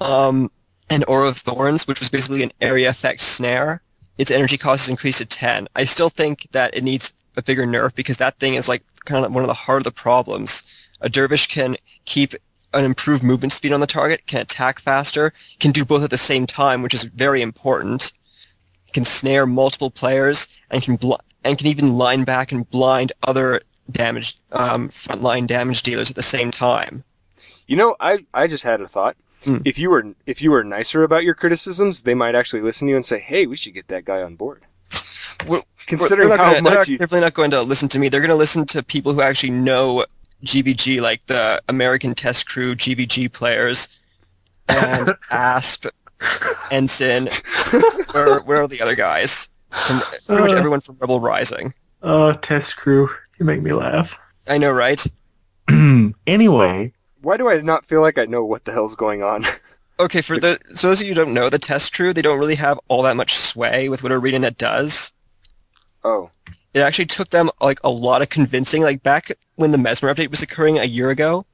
Um, and Aura of Thorns, which was basically an area effect snare, its energy cost is increased to ten. I still think that it needs a bigger nerf because that thing is like kind of one of the heart of the problems. A dervish can keep an improved movement speed on the target, can attack faster, can do both at the same time, which is very important. Can snare multiple players and can bl- and can even line back and blind other damage um, frontline damage dealers at the same time. You know, I, I just had a thought. Hmm. If you were if you were nicer about your criticisms, they might actually listen to you and say, "Hey, we should get that guy on board." We're- Considering how gonna- they're much you- they're definitely not going to listen to me. They're going to listen to people who actually know GVG, like the American Test Crew GVG players, and ASP, Ensign. where where are the other guys? From, pretty much Uh. everyone from Rebel Rising. Oh, test crew, you make me laugh. I know, right? anyway, Why do I not feel like I know what the hell's going on? Okay, for the so those of you who don't know, the Test Crew they don't really have all that much sway with what ArenaNet does. oh, it actually took them like a lot of convincing. Like back when the Mesmer update was occurring a year ago,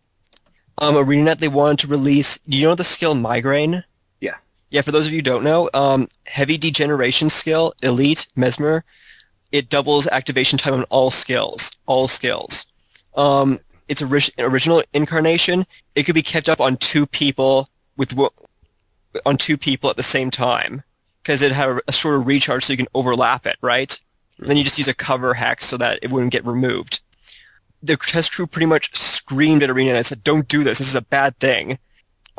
um, ArenaNet they wanted to release. Do you know the skill Migraine? Yeah. For those of you who don't know, um, heavy degeneration skill, Elite Mesmer, it doubles activation time on all skills. All skills. Um, its ori- original incarnation, it could be kept up on two people with on two people at the same time because it had a, a shorter recharge, so you can overlap it, right? And then you just use a cover hex so that it wouldn't get removed. The test crew pretty much screamed at Arena and said, "Don't do this. This is a bad thing."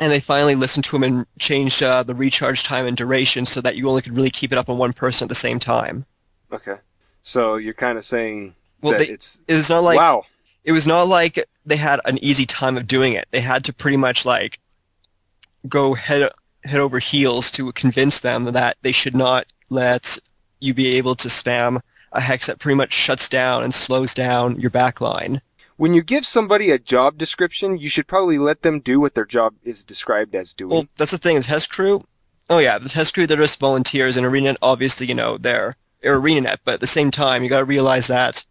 And they finally listened to him and changed uh, the recharge time and duration so that you only could really keep it up on one person at the same time. okay. So you're kind of saying Well, that they, it's it was not like wow. it was not like they had an easy time of doing it. They had to pretty much like go head head over heels to convince them that they should not let you be able to spam a hex that pretty much shuts down and slows down your backline. When you give somebody a job description, you should probably let them do what their job is described as doing. Well, that's the thing. The test crew. Oh yeah, the test crew. They're just volunteers, in ArenaNet obviously, you know, they're, they're ArenaNet. But at the same time, you got to realize that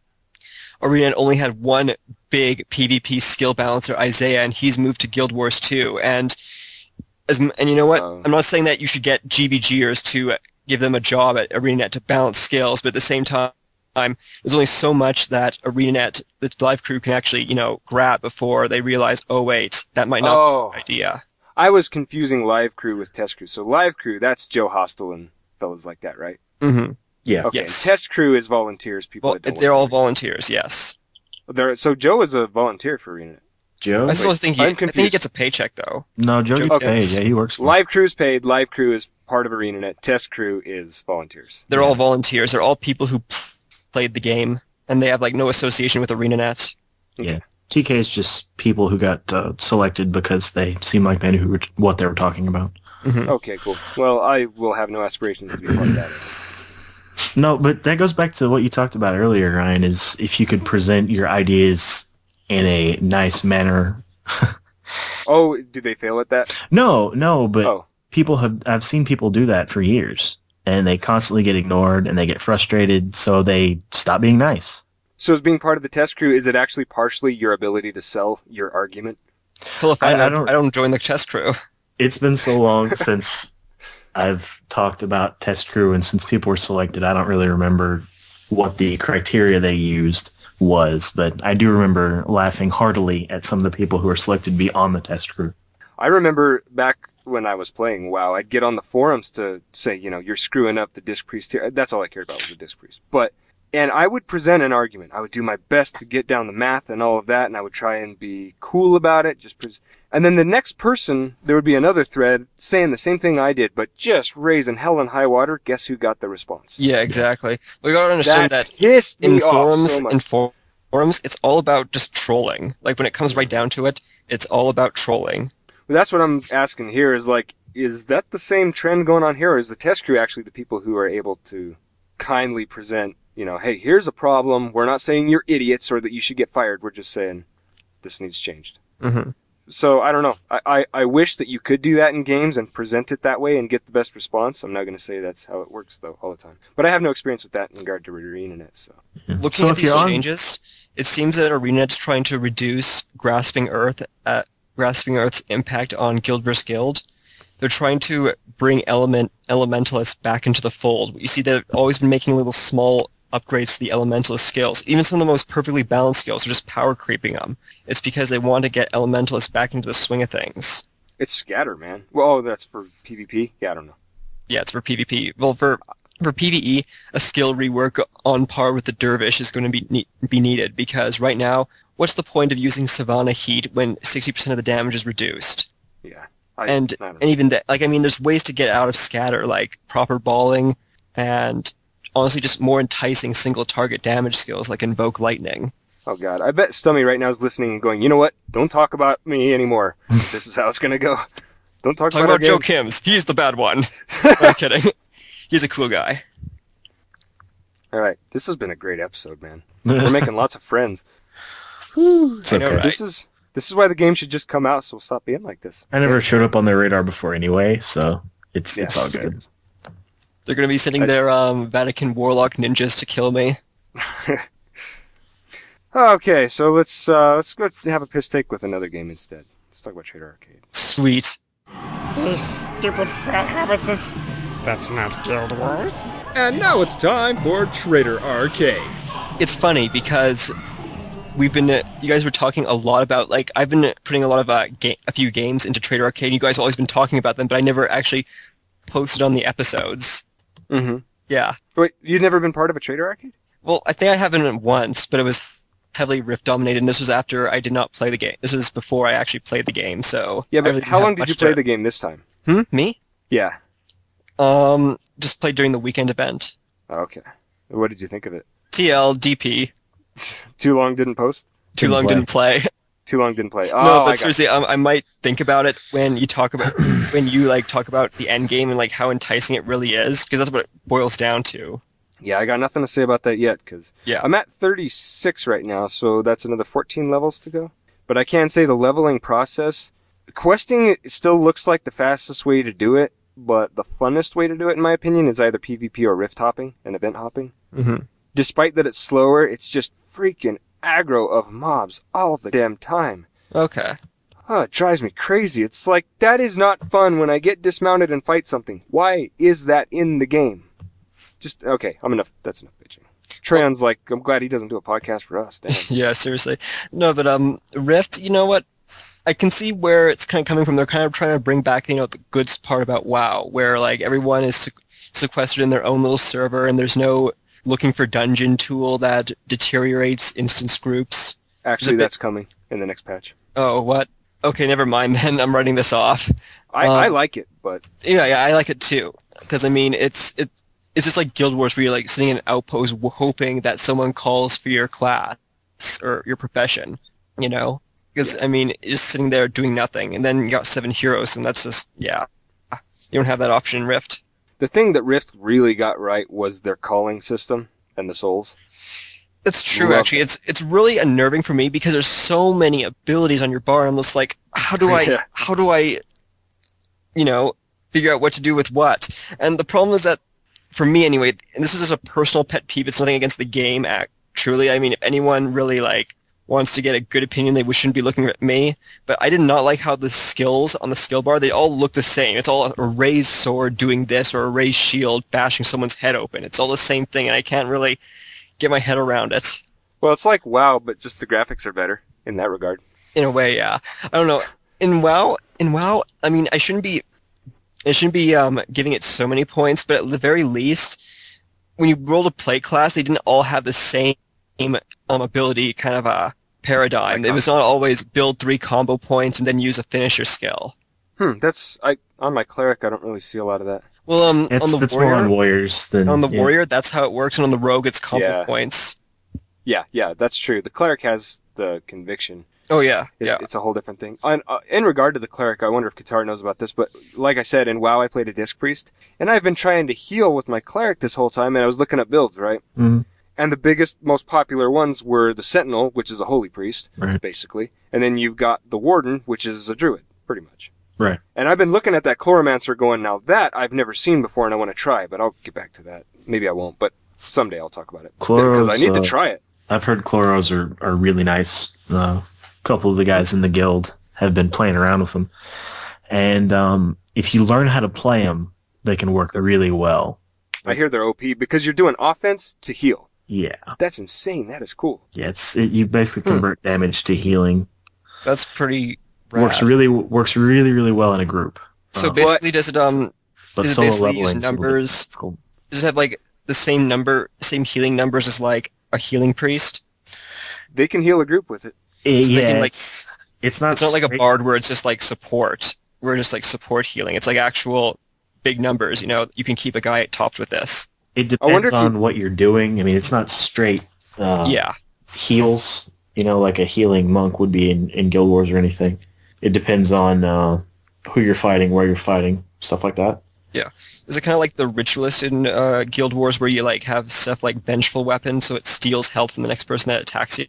ArenaNet only had one big PvP skill balancer, Isaiah, and he's moved to Guild Wars 2. And as and you know what? Oh. I'm not saying that you should get GVGers to give them a job at ArenaNet to balance skills, but at the same time. There's only so much that ArenaNet, the live crew, can actually, you know, grab before they realize, oh wait, that might not Oh. be a good idea. I was confusing live crew with test crew. So live crew, that's Joe Hostel and fellas like that, right? Mm-hmm. yeah. Okay. Yes. Test crew is volunteers, people Well, that don't they're all volunteers, yes. They're, so Joe is a volunteer for Arena. Joe. I still Wait, think he, I'm I think he gets a paycheck though. no, Joe gets Joe paid. Yeah, he works. For Live crew's paid. Live crew is part of ArenaNet. Test crew is volunteers. They're all volunteers. They're all people who p- played the game, and they have like no association with ArenaNet. Yeah. TK is just people who got uh, selected because they seem like they knew who were, what they were talking about. Mm-hmm. Okay, cool. Well, I will have no aspirations to be a part of that. No, but that goes back to what you talked about earlier, Ryan, is if you could present your ideas in a nice manner. Oh, do they fail at that? No, no, but Oh. people have I've seen people do that for years and they constantly get ignored and they get frustrated, so they stop being nice. So, as being part of the test crew, is it actually partially your ability to sell your argument? Hell, if I, I- I I, don't- don't, I don't join the test crew. It's been so long since I've talked about test crew and since people were selected, I don't really remember what the criteria they used was, but I do remember laughing heartily at some of the people who were selected to be on the test crew. I remember back when I was playing WoW, I'd get on the forums to say, you know, you're screwing up the disc priest here. That's all I cared about was the disc priest. But and I would present an argument. I would do my best to get down the math and all of that, and I would try and be cool about it. Just pres- and then the next person, there would be another thread saying the same thing I did, but just raising hell and high water. Guess who got the response? Yeah, exactly. We gotta understand That that, in forums, so in forums, it's all about just trolling. Like when it comes right down to it, it's all about trolling. But that's what I'm asking here. Is like, is that the same trend going on here, or is the test crew actually the people who are able to kindly present? You know, hey, here's a problem. We're not saying you're idiots or that you should get fired. We're just saying this needs changed. Mm-hmm. So I don't know. I, I, I wish that you could do that in games and present it that way and get the best response. I'm not going to say that's how it works though all the time. But I have no experience with that in regard to ArenaNet. So Looking So at if these on- changes, it seems that ArenaNet's trying to reduce Grasping Earth, uh, Grasping Earth's impact on Guild vs. Guild. They're trying to bring element elementalists back into the fold. You see, they've always been making little small upgrades to the elementalist skills. Even some of the most perfectly balanced skills are just power creeping them. It's because they want to get elementalists back into the swing of things. it's scatter, man. Well, oh, that's for PvP. Yeah, I don't know. Yeah, it's for PvP. Well, for for PvE, a skill rework on par with the Dervish is going to be ne- be needed because right now, what's the point of using Savannah Heat when 60% of the damage is reduced? Yeah. I, and I and even that, like I mean, there's ways to get out of scatter, like proper balling, and honestly, just more enticing single target damage skills like invoke lightning. Oh god, I bet Stumme right now is listening and going, you know what? Don't talk about me anymore. this is how it's gonna go. Don't talk, Talk about, about Joe. Kims. He's the bad one. I'm kidding. He's a cool guy. All right, this has been a great episode, man. We're making lots of friends. It's I know, okay. right? This is this is why the game should just come out, so we'll stop being like this. I never showed up on their radar before anyway, so it's it's all good. They're gonna be sending their um, Vatican warlock ninjas to kill me. Okay, so let's uh, let's go have a piss take with another game instead. Let's talk about Trader Arcade. Sweet. These stupid fat hobbitses. That's not Guild Wars. And now it's time for Trader Arcade. It's funny because we've been you guys were talking a lot about like I've been putting a lot of uh, ga- a few games into Trader Arcade. You guys have always been talking about them, but I never actually posted on the episodes. Mm-hmm. Yeah. Wait, you've never been part of a Trader Arcade? Well, I think I haven't once, but it was heavily Rift dominated, and this was after I did not play the game. This was before I actually played the game, so Yeah, but really how long did you play to- the game this time? Hmm? Me? Yeah. Um, just played during the weekend event. Okay. What did you think of it? TL DP. Too long didn't post. Too long play. didn't play. Too long didn't play. Oh, no, I but got seriously, um, I might think about it when you talk about when you like talk about the end game and like how enticing it really is, because that's what it boils down to. Yeah, I got nothing to say about that yet because Yeah. I'm at 36 right now, so that's another 14 levels to go. But I can say the leveling process, questing still looks like the fastest way to do it, but the funnest way to do it, in my opinion, is either PvP or rift hopping and event hopping. Mm-hmm. Despite that it's slower, it's just freaking aggro of mobs all the damn time. Okay. Oh, it drives me crazy. It's like, that is not fun when I get dismounted and fight something. Why is that in the game? Just, okay, I'm enough, that's enough bitching. Treyon's like, I'm glad he doesn't do a podcast for us. Damn. Yeah, seriously. No, but um, Rift, you know what? I can see where it's kind of coming from. They're kind of trying to bring back, you know, the good part about WoW, where like everyone is sequestered in their own little server, and there's no looking for dungeon tool that deteriorates instance groups. Actually, bit- that's coming in the next patch. Oh, what? Okay, never mind then. I'm writing this off. I, Um, I like it, but Yeah, yeah, I like it too. Because I mean, it's it, it's just like Guild Wars, where you're like sitting in an outpost, w- hoping that someone calls for your class or your profession. You know, because I mean, you're just sitting there doing nothing, and then you got seven heroes, and that's just yeah, you don't have that option in Rift. The thing that Rift really got right was their calling system and the souls. It's true, Love actually. It's it's really unnerving for me because there's so many abilities on your bar. I'm just like, how do I, Yeah. how do I, you know, figure out what to do with what? And the problem is that, for me anyway, and this is just a personal pet peeve. It's nothing against the game. Act truly, I mean, if anyone really like wants to get a good opinion, they shouldn't be looking at me. But I did not like how the skills on the skill bar they all look the same. It's all a raised sword doing this or a raised shield bashing someone's head open. It's all the same thing, and I can't really get my head around it. Well, it's like WoW, but just the graphics are better in that regard. In a way, yeah. I don't know. In WoW, in WoW, I mean, I shouldn't be, I shouldn't be um, giving it so many points, but at the very least, when you rolled a play class, they didn't all have the same um, ability kind of a paradigm. It was not always build three combo points and then use a finisher skill. Hmm, that's I on my cleric. I don't really see a lot of that. Well, um, It's, on the it's warrior, more on warriors than on the yeah. warrior, that's how it works, and on the rogue, it's combo Yeah. points. Yeah, yeah, that's true. The cleric has the conviction. Oh yeah, It- yeah. It's a whole different thing. On, uh, in regard to the cleric, I wonder if Kattar knows about this, but like I said, in WoW I played a disc priest, and I've been trying to heal with my cleric this whole time, and I was looking up builds, right? Mhm. And the biggest, most popular ones were the Sentinel, which is a holy priest, Right. basically, and then you've got the Warden, which is a druid, pretty much. Right. And I've been looking at that Chloromancer going, now that I've never seen before and I want to try, but I'll get back to that. Maybe I won't, but someday I'll talk about it. Because I need to uh, try it. I've heard chloros are, are really nice. Uh, a couple of the guys in the guild have been playing around with them, and um, if you learn how to play them, they can work really well. I hear they're OP because you're doing offense to heal. Yeah, That's insane. That is cool. yeah. It's it, you basically Hmm. convert damage to healing. That's pretty. Rad. Works really works really really well in a group. So Uh, basically, does it um but does it solo basically use leveling numbers? Does it have like the same number, same healing numbers as like a healing priest? They can heal a group with it. It, So yeah, can, like- it's, it's not It's not like a bard where it's just like support. We're just like support healing. It's like actual big numbers. You know, you can keep a guy topped with this. It depends if you- on what you're doing. I mean, it's not straight. Uh, yeah. heals, you know, like a healing monk would be in, in Guild Wars or anything. It depends on uh, who you're fighting, where you're fighting, stuff like that. Yeah. Is it kind of like the ritualist in uh, Guild Wars where you like have stuff like vengeful weapon so it steals health from the next person that attacks you?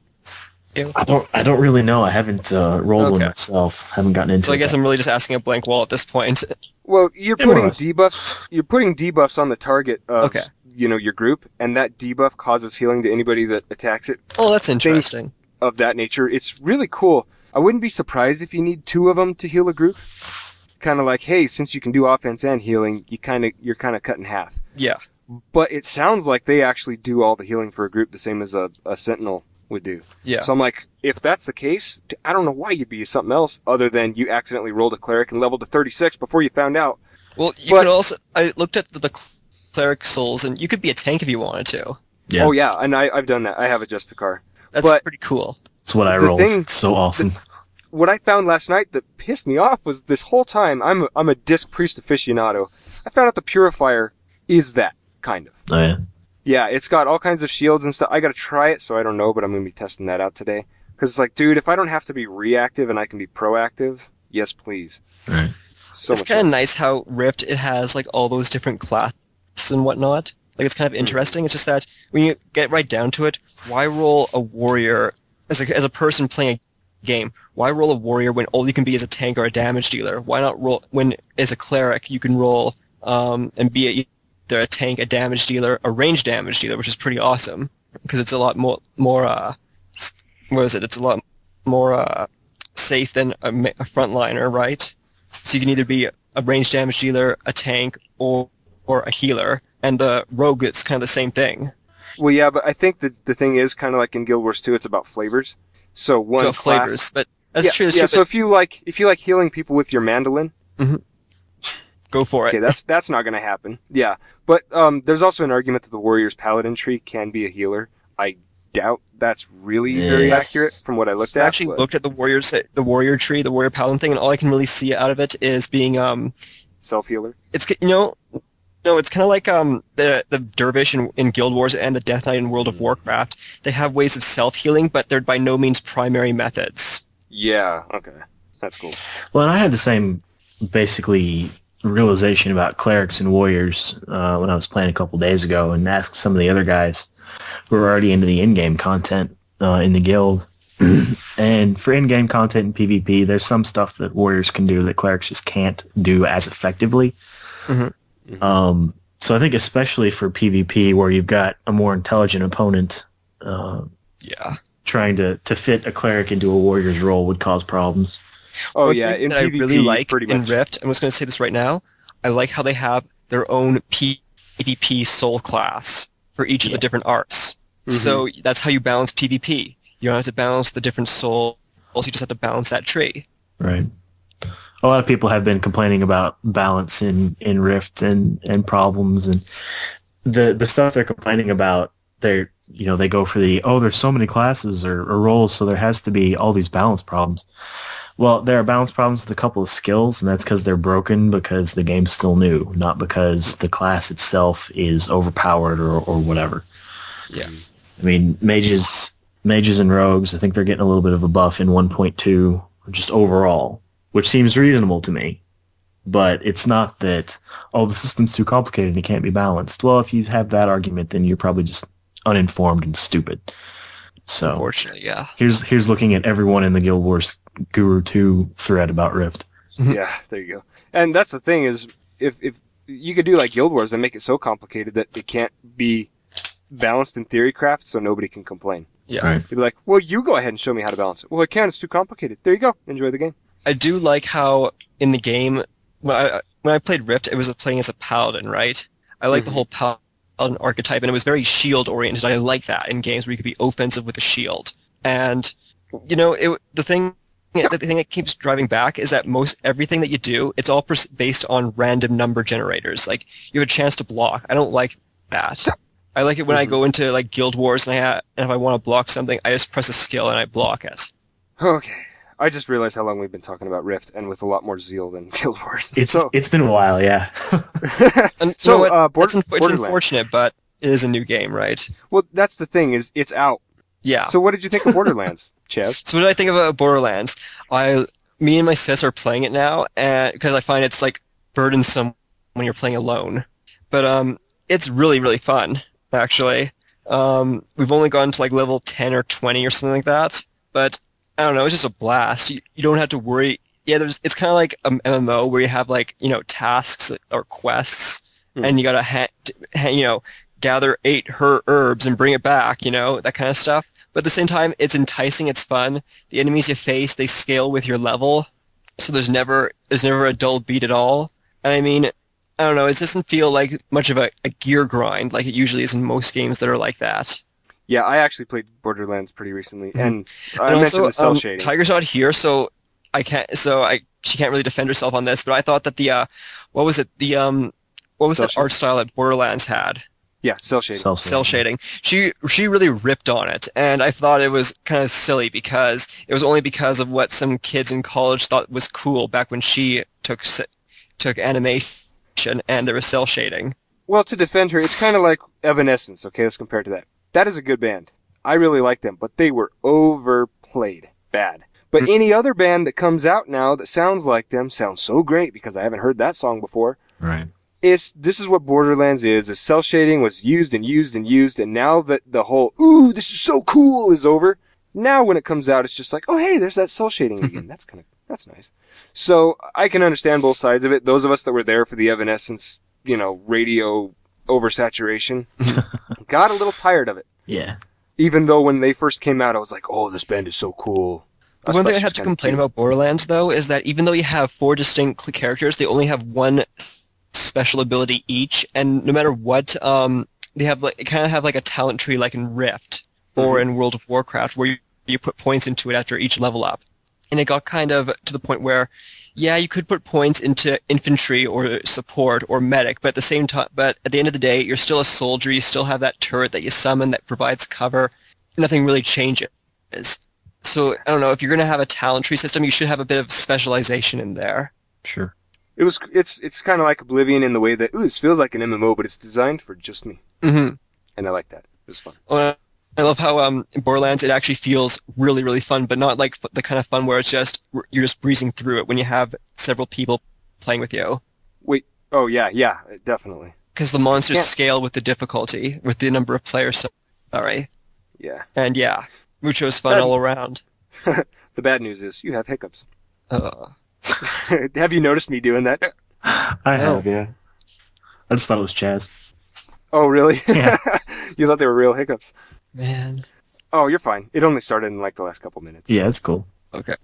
you? I don't, I don't really know. I haven't uh, rolled one Okay. myself. haven't gotten into So I it. guess yet. I'm really just asking a blank wall at this point. Well, you're Yeah, putting less. debuffs. You're putting debuffs on the target of Okay. You know your group, and that debuff causes healing to anybody that attacks it. oh, that's Things interesting. of that nature. It's really cool. I wouldn't be surprised if you need two of them to heal a group. Kind of like, hey, since you can do offense and healing, you kind of you're kind of cut in half. Yeah. But it sounds like they actually do all the healing for a group the same as a, a sentinel would do. Yeah. So I'm like, if that's the case, I don't know why you'd be something else other than you accidentally rolled a cleric and leveled to 36 before you found out. Well, you But- could also. I looked at the, the cleric souls, and you could be a tank if you wanted to. Yeah. Oh yeah, and I, I've done that. I have a Justicar. That's But- pretty cool. That's what I rolled. thing- it's so awesome. What I found last night that pissed me off was this whole time I'm a, I'm a disc priest aficionado. I found out the purifier is that kind of. oh yeah. Yeah, it's got all kinds of shields and stuff. I gotta try it, so I don't know, but I'm gonna be testing that out today. Cause it's like, dude, if I don't have to be reactive and I can be proactive, yes, please. Right. So it's kind of nice how Rift it has like all those different classes and whatnot. Like it's kind of interesting. It's just that when you get right down to it, why roll a warrior as a as a person playing a game? Why roll a warrior when all you can be is a tank or a damage dealer? Why not roll when as a cleric you can roll um, and be a, either a tank, a damage dealer, a range damage dealer, which is pretty awesome because it's a lot more more uh, what is it? It's a lot more uh, safe than a, a frontliner, right? So you can either be a range damage dealer, a tank, or or a healer. And the rogue, it's kind of the same thing. Well, yeah, but I think that the thing is kind of like in Guild Wars 2, it's about flavors. So one so class, flavors, but that's yeah, true. That's yeah. true, So if you like, if you like healing people with your mandolin, go for it. okay, that's that's not gonna happen. Yeah, but um, there's also an argument that the warrior's paladin tree can be a healer. I doubt that's really very accurate from what I looked I at. actually but looked at the warriors the warrior tree, the warrior paladin thing, and all I can really see out of it is being um, self healer. it's you know, no, it's kind of like um the the dervish in, in Guild Wars and the Death Knight in World of Warcraft. They have ways of self healing, but they're by no means primary methods. Yeah. Okay. That's cool. Well, and I had the same basically realization about clerics and warriors uh, when I was playing a couple days ago, and asked some of the other guys who were already into the in-game content uh, in the guild. and for in-game content in PvP, there's some stuff that warriors can do that clerics just can't do as effectively. Mhm. Um, so I think especially for PvP, where you've got a more intelligent opponent, uh, Yeah. trying to, to fit a cleric into a warrior's role would cause problems. Oh One yeah, thing in that PvP, I really like pretty much. in. Rift. I'm just going to say this right now. I like how they have their own PvP soul class for each of the different arts. Mm-hmm. So that's how you balance PvP. You don't have to balance the different souls. You just have to balance that tree. Right. A lot of people have been complaining about balance in, in Rift and, and problems and the the stuff they're complaining about, they're you know they go for the oh there's so many classes or, or roles, so there has to be all these balance problems. Well, there are balance problems with a couple of skills, and that's because they're broken because the game's still new, not because the class itself is overpowered or, or whatever. Yeah. I mean, mages, mages and rogues, I think they're getting a little bit of a buff in 1.2, just overall, which seems reasonable to me. But it's not that, oh, the system's too complicated and it can't be balanced. Well, if you have that argument, then you're probably just uninformed and stupid. So, Unfortunately, yeah. here's here's looking at everyone in the Guild Wars Guru 2 thread about Rift. yeah, there you go. And that's the thing is, if if you could do like Guild Wars and make it so complicated that it can't be balanced in theory craft, so nobody can complain. Yeah. Right. You'd be like, well, you go ahead and show me how to balance it. Well, I can't. It's too complicated. There you go. Enjoy the game. I do like how in the game when I when I played Rift, it was playing as a paladin, right? I like the mhm. whole paladin archetype, and it was very shield oriented. I like that in games where you could be offensive with a shield. And you know, it, the thing the thing that keeps driving back is that most everything that you do, it's all pers- based on random number generators. Like you have a chance to block. I don't like that. I like it when I mm-hmm. go into like Guild Wars and I ha- and if I want to block something, I just press a skill and I block it. Okay. I just realized how long we've been talking about Rift, and with a lot more zeal than Guild Wars. It's so, it's been a while, yeah. And So, you know what? uh, Border- it's, unf- it's unfortunate, but it is a new game, right? well, that's the thing is, it's out. Yeah. So, what did you think of Borderlands, Chaz? So what did I think about Borderlands? I, me and my sis are playing it now, and because I find it's like burdensome when you're playing alone. But um, it's really really fun actually. Um, we've only gone to like level ten or twenty or something like that. But I don't know, it's just a blast. You, you don't have to worry. Yeah, there's it's kind of like a MMO where you have like you know tasks or quests, hmm. and you gotta ha- ha- you know gather eight her herbs and bring it back. You know that kind of stuff. But at the same time, it's enticing. It's fun. The enemies you face they scale with your level, so there's never there's never a dull beat at all. And I mean, I don't know. It doesn't feel like much of a, a gear grind like it usually is in most games that are like that. Yeah, I actually played Borderlands pretty recently, and I Mm-hmm. and mentioned also, the cell um, shading. Tiger's not here, so I can't. So I she can't really defend herself on this. But I thought that the uh, what was it? The um, what was Cell that shading. art style that Borderlands had? yeah, cell shading. Cell Cell shading. She she really ripped on it, and I thought it was kind of silly because it was only because of what some kids in college thought was cool back when she took took animation and there was cell shading. Well, to defend her, it's kind of like Evanescence. Okay, let's compare it to that. That is a good band. I really like them, but they were overplayed bad. But Hmm. any other band that comes out now that sounds like them sounds so great because I haven't heard that song before. Right. It's this is what Borderlands is. The cell shading was used and used and used, and now that the whole "ooh, this is so cool" is over, now when it comes out, it's just like, oh hey, there's that cell shading again. that's kind of that's nice. So I can understand both sides of it. Those of us that were there for the Evanescence, you know, radio oversaturation, got a little tired of it. Yeah. Even though when they first came out, I was like, oh, this band is so cool. The Us one thing I have to complain cute. about Borderlands, though, is that even though you have four distinct characters, they only have one special ability each, and no matter what, um, they have like kind of have like a talent tree, like in Rift or Mm-hmm. in World of Warcraft, where you, you put points into it after each level up. And it got kind of to the point where, yeah, you could put points into infantry or support or medic, but at the same time, but at the end of the day, you're still a soldier. You still have that turret that you summon that provides cover. Nothing really changes. So I don't know if you're going to have a talent tree system, you should have a bit of specialization in there. Sure. It was it's it's kind of like Oblivion in the way that ooh, this feels like an MMO, but it's designed for just me, Mm-hmm. and I like that. It was fun. Uh, I love how um, in Borderlands it actually feels really, really fun, but not like f- the kind of fun where it's just you're just breezing through it when you have several people playing with you. Wait, oh yeah, yeah, definitely. Because the monsters Yeah. scale with the difficulty, with the number of players. So, sorry. Yeah. And yeah, Mucho's fun That- all around. the bad news is you have hiccups. Uh, have you noticed me doing that? I have, yeah. I just thought it was Chaz. Oh, really? Yeah. you thought they were real hiccups. Man. Oh, you're fine. It only started in like the last couple minutes. Yeah, that's cool. Okay.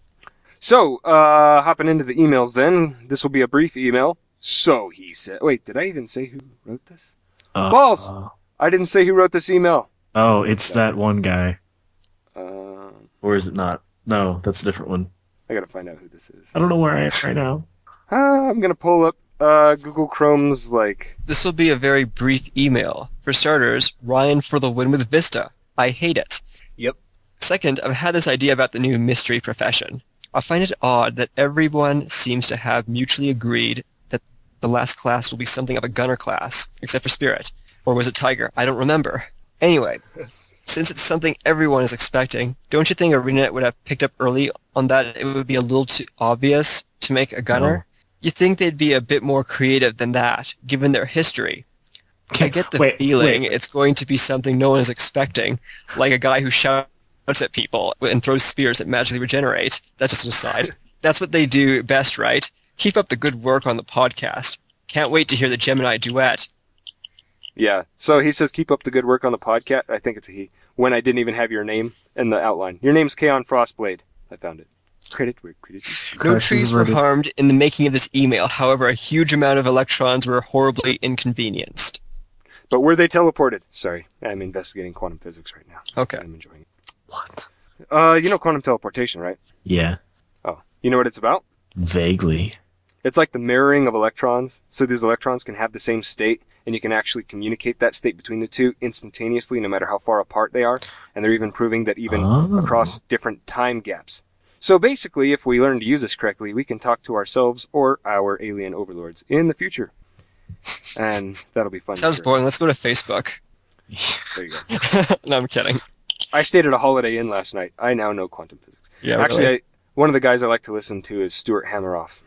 So, uh, hopping into the emails then. This will be a brief email. So he said, wait, did I even say who wrote this? Uh, Balls! uh, I didn't say who wrote this email. oh, it's that one guy. Uh, Or is it not? No, that's a different one. I gotta find out who this is. I don't know where I am right now. Uh, I'm gonna pull up Uh, Google Chrome's like. This will be a very brief email. For starters, Ryan for the win with Vista. I hate it. Yep. Second, I've had this idea about the new mystery profession. I find it odd that everyone seems to have mutually agreed that the last class will be something of a gunner class, except for Spirit. Or was it Tiger? I don't remember. Anyway, since it's something everyone is expecting, don't you think ArenaNet would have picked up early on that it would be a little too obvious to make a gunner? You think they'd be a bit more creative than that, given their history. I get the wait, feeling wait. it's going to be something no one is expecting, like a guy who shouts at people and throws spears that magically regenerate. That's just an aside. That's what they do best, right? Keep up the good work on the podcast. Can't wait to hear the Gemini duet. Yeah. So he says, keep up the good work on the podcast. I think it's a he. When I didn't even have your name in the outline. Your name's Kaon Frostblade. I found it. Credit where credit is due. No trees were harmed in the making of this email. However, a huge amount of electrons were horribly inconvenienced. But were they teleported? Sorry. I'm investigating quantum physics right now. Okay. I'm enjoying it. What? Uh, you know quantum teleportation, right? Yeah, Oh. You know what it's about? vaguely. It's like the mirroring of electrons. So these electrons can have the same state, and you can actually communicate that state between the two instantaneously, no matter how far apart they are. And they're even proving that even Oh. across different time gaps. So basically, if we learn to use this correctly, we can talk to ourselves or our alien overlords in the future. And that'll be fun. Sounds boring. Let's go to Facebook. There you go. no, I'm kidding. I stayed at a Holiday Inn last night. I now know quantum physics. Yeah, Actually, really. I, one of the guys I like to listen to is Stuart Hameroff.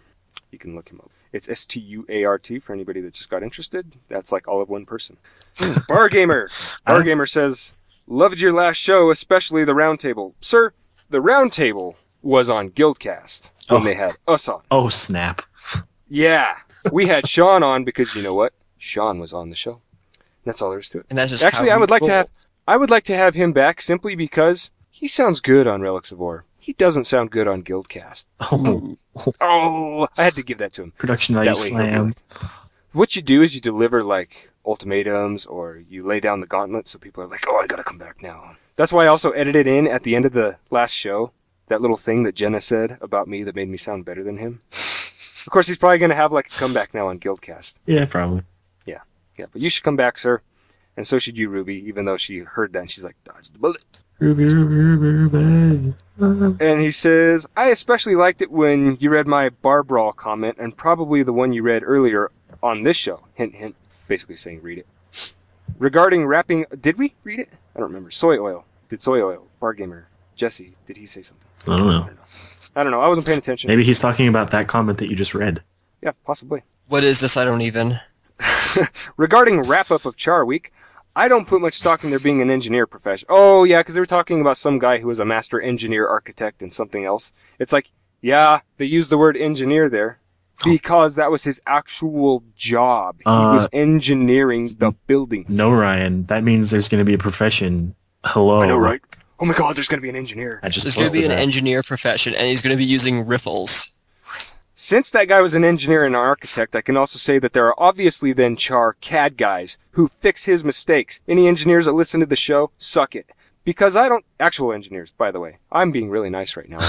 You can look him up. It's S T U A R T for anybody that just got interested. That's like all of one person. Hmm. Bar Gamer. Bar Gamer says, Loved your last show, especially the roundtable. Sir, the roundtable was on Guildcast when Oh. they had us on. Oh snap! Yeah. We had Sean on because you know what? Sean was on the show. That's all there is to it. And that's just Actually, I would like to have I would like to have him back simply because he sounds good on Relics of Orr. He doesn't sound good on Guildcast. Oh, Oh, I had to give that to him. production value That way he'll be slam. like- What you do is you deliver like ultimatums or you lay down the gauntlet so people are like, "Oh, I got to come back now." That's why I also edited in at the end of the last show that little thing that Jenna said about me that made me sound better than him. of course, he's probably going to have like a comeback now on Guildcast. Yeah, probably. Yeah. Yeah, but you should come back, sir. And so should you, Ruby, even though she heard that and she's like, dodge the bullet. Ruby, Ruby, Ruby, Ruby. And he says, I especially liked it when you read my bar brawl comment and probably the one you read earlier on this show. Hint, hint. Basically saying read it. Regarding wrapping, did we read it? I don't remember. Soy oil. Did soy oil? Bar gamer. Jesse, did he say something? I don't know. I don't know. I wasn't paying attention. Maybe he's talking about that comment that you just read. Yeah, possibly. What is this? I don't even. Regarding wrap up of Char Week, I don't put much stock in there being an engineer profession. Oh yeah, because they were talking about some guy who was a master engineer architect and something else. It's like, yeah, they used the word engineer there because that was his actual job. He Uh, was engineering the buildings. No, Ryan. That means there's going to be a profession. Hello. I know, right? Oh my God, there's gonna be an engineer. I just There's going to be an that. engineer profession, and he's going to be using riffles. Since that guy was an engineer and an architect, I can also say that there are obviously then Char CAD guys who fix his mistakes. Any engineers that listen to the show, suck it. Because I don't, actual engineers, by the way. I'm being really nice right now.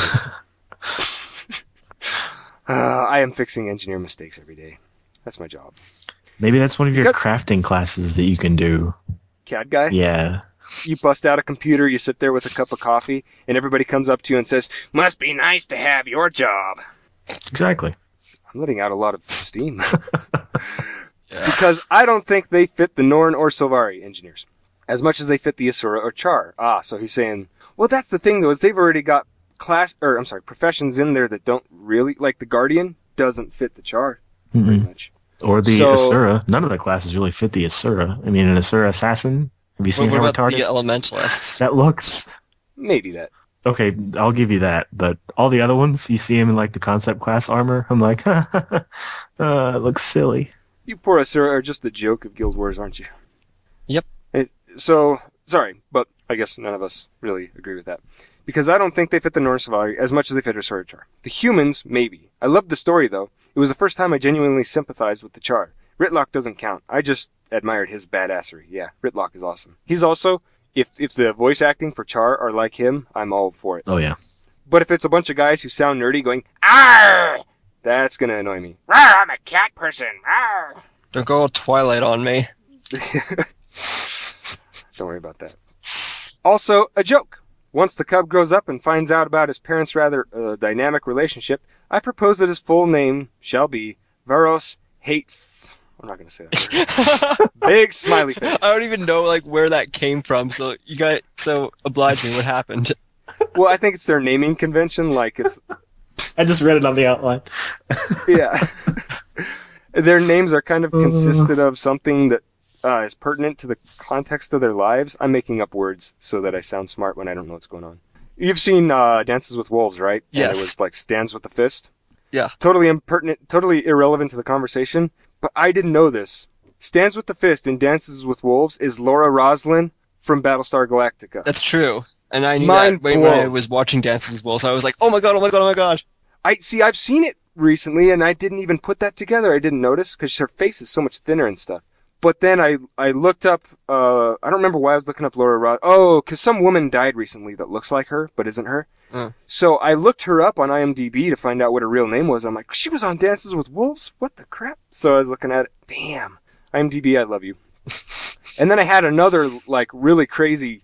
uh, I am fixing engineer mistakes every day. That's my job. Maybe that's one of your crafting classes that you can do. CAD guy? Yeah. You bust out a computer, you sit there with a cup of coffee, and everybody comes up to you and says, must be nice to have your job. Exactly. I'm letting out a lot of steam. Because I don't think they fit the Norn or Sylvari engineers as much as they fit the Asura or Char. Ah, so he's saying, well, that's the thing though, is they've already got class, or I'm sorry, professions in there that don't really, like the Guardian doesn't fit the Char very Mhm. much. Or the So- Asura. None of the classes really fit the Asura. I mean, an Asura assassin. Have you What, seen what how about retarded the elementalists? that looks? Maybe that. Okay, I'll give you that. But all the other ones, you see him in like the concept class armor. I'm like, uh, it looks silly. You poor Asura are just the joke of Guild Wars, aren't you? Yep. It, so, sorry, but I guess none of us really agree with that. Because I don't think they fit the Norse Sylvari as much as they fit Asura Char. The humans, maybe. I loved the story, though. It was the first time I genuinely sympathized with the Char. Rytlock doesn't count. I just admired his badassery. Yeah, Rytlock is awesome. He's also, if, if the voice acting for Char are like him, I'm all for it. Oh yeah. But if it's a bunch of guys who sound nerdy going, "Arr!" That's gonna annoy me. Rawr, I'm a cat person. Rawr. Don't go all Twilight on me. Don't worry about that. Also, a joke. Once the cub grows up and finds out about his parents' rather uh, dynamic relationship, I propose that his full name shall be Varos Hate. I'm not gonna say that. Big smiley face. I don't even know like where that came from. So you got so oblige me. What happened? Well, I think it's their naming convention. Like it's I just read it on the outline. yeah. their names are kind of consisted of something that uh, is pertinent to the context of their lives. I'm making up words so that I sound smart when I don't know what's going on. You've seen uh, Dances with Wolves, right? And Yes. it was like stands with the fist. Yeah. Totally impertinent, totally irrelevant to the conversation. But I didn't know this. Stands with the fist and Dances with Wolves is Laura Roslin from Battlestar Galactica. That's true. And I knew Mind that when, when I was watching Dances with Wolves. I was like, oh my god, oh my god, oh my god. I see. I've seen it recently, and I didn't even put that together. I didn't notice because her face is so much thinner and stuff. But then I I looked up. Uh, I don't remember why I was looking up Laura. Ros- oh, because some woman died recently that looks like her but isn't her. Uh. So I looked her up on IMDb to find out what her real name was. I'm like, she was on Dances with Wolves. What the crap? So I was looking at it. Damn, IMDb, I love you. and then I had another like really crazy.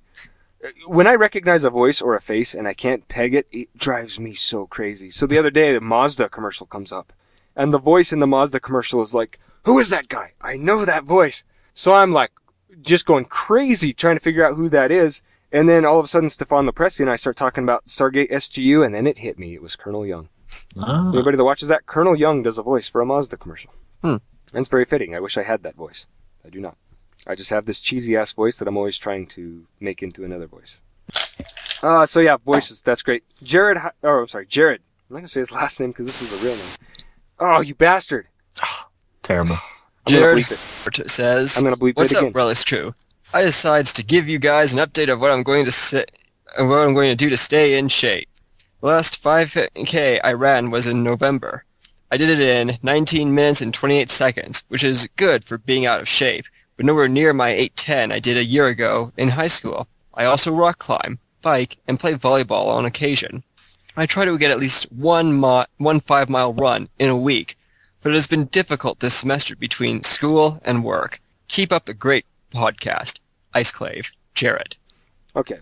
When I recognize a voice or a face and I can't peg it, it drives me so crazy. So the other day, the Mazda commercial comes up, and the voice in the Mazda commercial is like, "Who is that guy? I know that voice." So I'm like, just going crazy trying to figure out who that is. And then all of a sudden, Stéphane Lo Presti and I start talking about Stargate SGU, and then it hit me. It was Colonel Young. Ah. Anybody that watches that, Colonel Young does a voice for a Mazda commercial. Hmm. And it's very fitting. I wish I had that voice. I do not. I just have this cheesy ass voice that I'm always trying to make into another voice. Uh, so yeah, voices. That's great. Jared, oh, I'm sorry, Jared. I'm not gonna say his last name because this is a real name. Oh, you bastard. Terrible. I'm gonna Jared bleep it. says, I'm gonna bleep What's it up, again. Relics Crew? I decides to give you guys an update of what I'm going to say, what I'm going to do to stay in shape. The last 5K I ran was in November. I did it in 19 minutes and 28 seconds, which is good for being out of shape, but nowhere near my 810 I did a year ago in high school. I also rock climb, bike, and play volleyball on occasion. I try to get at least one, mi- one five mile run in a week, but it has been difficult this semester between school and work. Keep up the great podcast. Iceclave, Jared. Okay.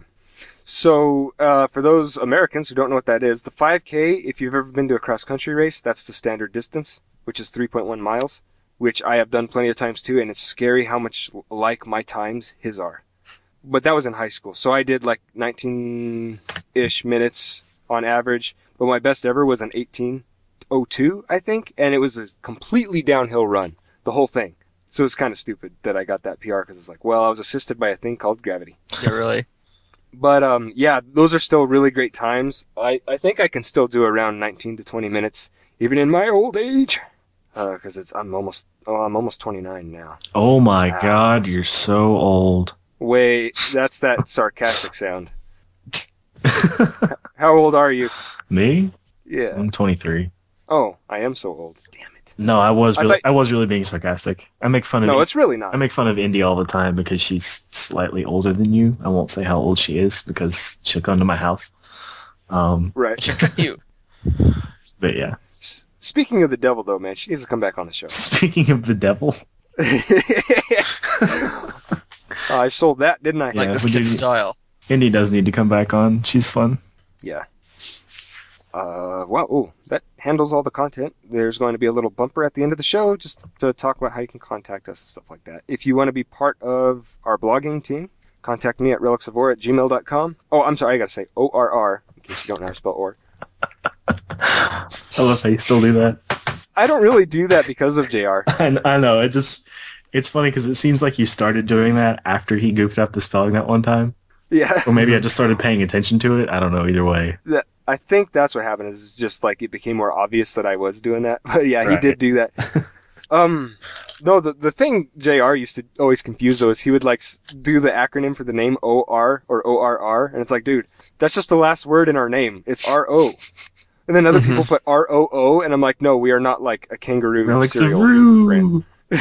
So, uh, for those Americans who don't know what that is, the 5K, if you've ever been to a cross country race, that's the standard distance, which is 3.1 miles, which I have done plenty of times too, and it's scary how much like my times his are. But that was in high school, so I did like 19-ish minutes on average, but my best ever was an 1802, I think, and it was a completely downhill run, the whole thing. So it's kind of stupid that I got that PR because it's like, well, I was assisted by a thing called gravity. Yeah, really. But um, yeah, those are still really great times. I, I think I can still do around 19 to 20 minutes, even in my old age. Because it's I'm almost oh I'm almost 29 now. Oh my god, you're so old. Wait, that's that sarcastic sound. How old are you? Me? Yeah. I'm 23. Oh, I am so old. Damn it. No, I was I really, thought- I was really being sarcastic. I make fun of. No, it's really not. I make fun of Indy all the time because she's slightly older than you. I won't say how old she is because she'll come to my house. Um, Right. you. but yeah. S- Speaking of the devil, though, man, she needs to come back on the show. Speaking of the devil, Oh, I sold that, didn't I? Like Yeah, this we kid's do- style. Indy does need to come back on. She's fun. Yeah. Uh, wow, ooh, that handles all the content. There's going to be a little bumper at the end of the show just to talk about how you can contact us and stuff like that. If you want to be part of our blogging team, contact me at relicsofor at gmail.com. Oh, I'm sorry, I gotta say O-R-R, in case you don't know how to spell or. I love how you still do that. I don't really do that because of JR. I, I know. It just, it's funny because it seems like you started doing that after he goofed up the spelling that one time. Yeah. Or maybe I just started paying attention to it. I don't know. Either way. that I think that's what happened is just like it became more obvious that I was doing that. But yeah, he did do that. um, no, the the thing Jr. used to always confuse though is he would like do the acronym for the name O R or O R R, and it's like, dude, that's just the last word in our name. It's R O. And then other Mm-hmm. people put R O O, and I'm like, no, we are not like a kangaroo Relics of cereal Rue.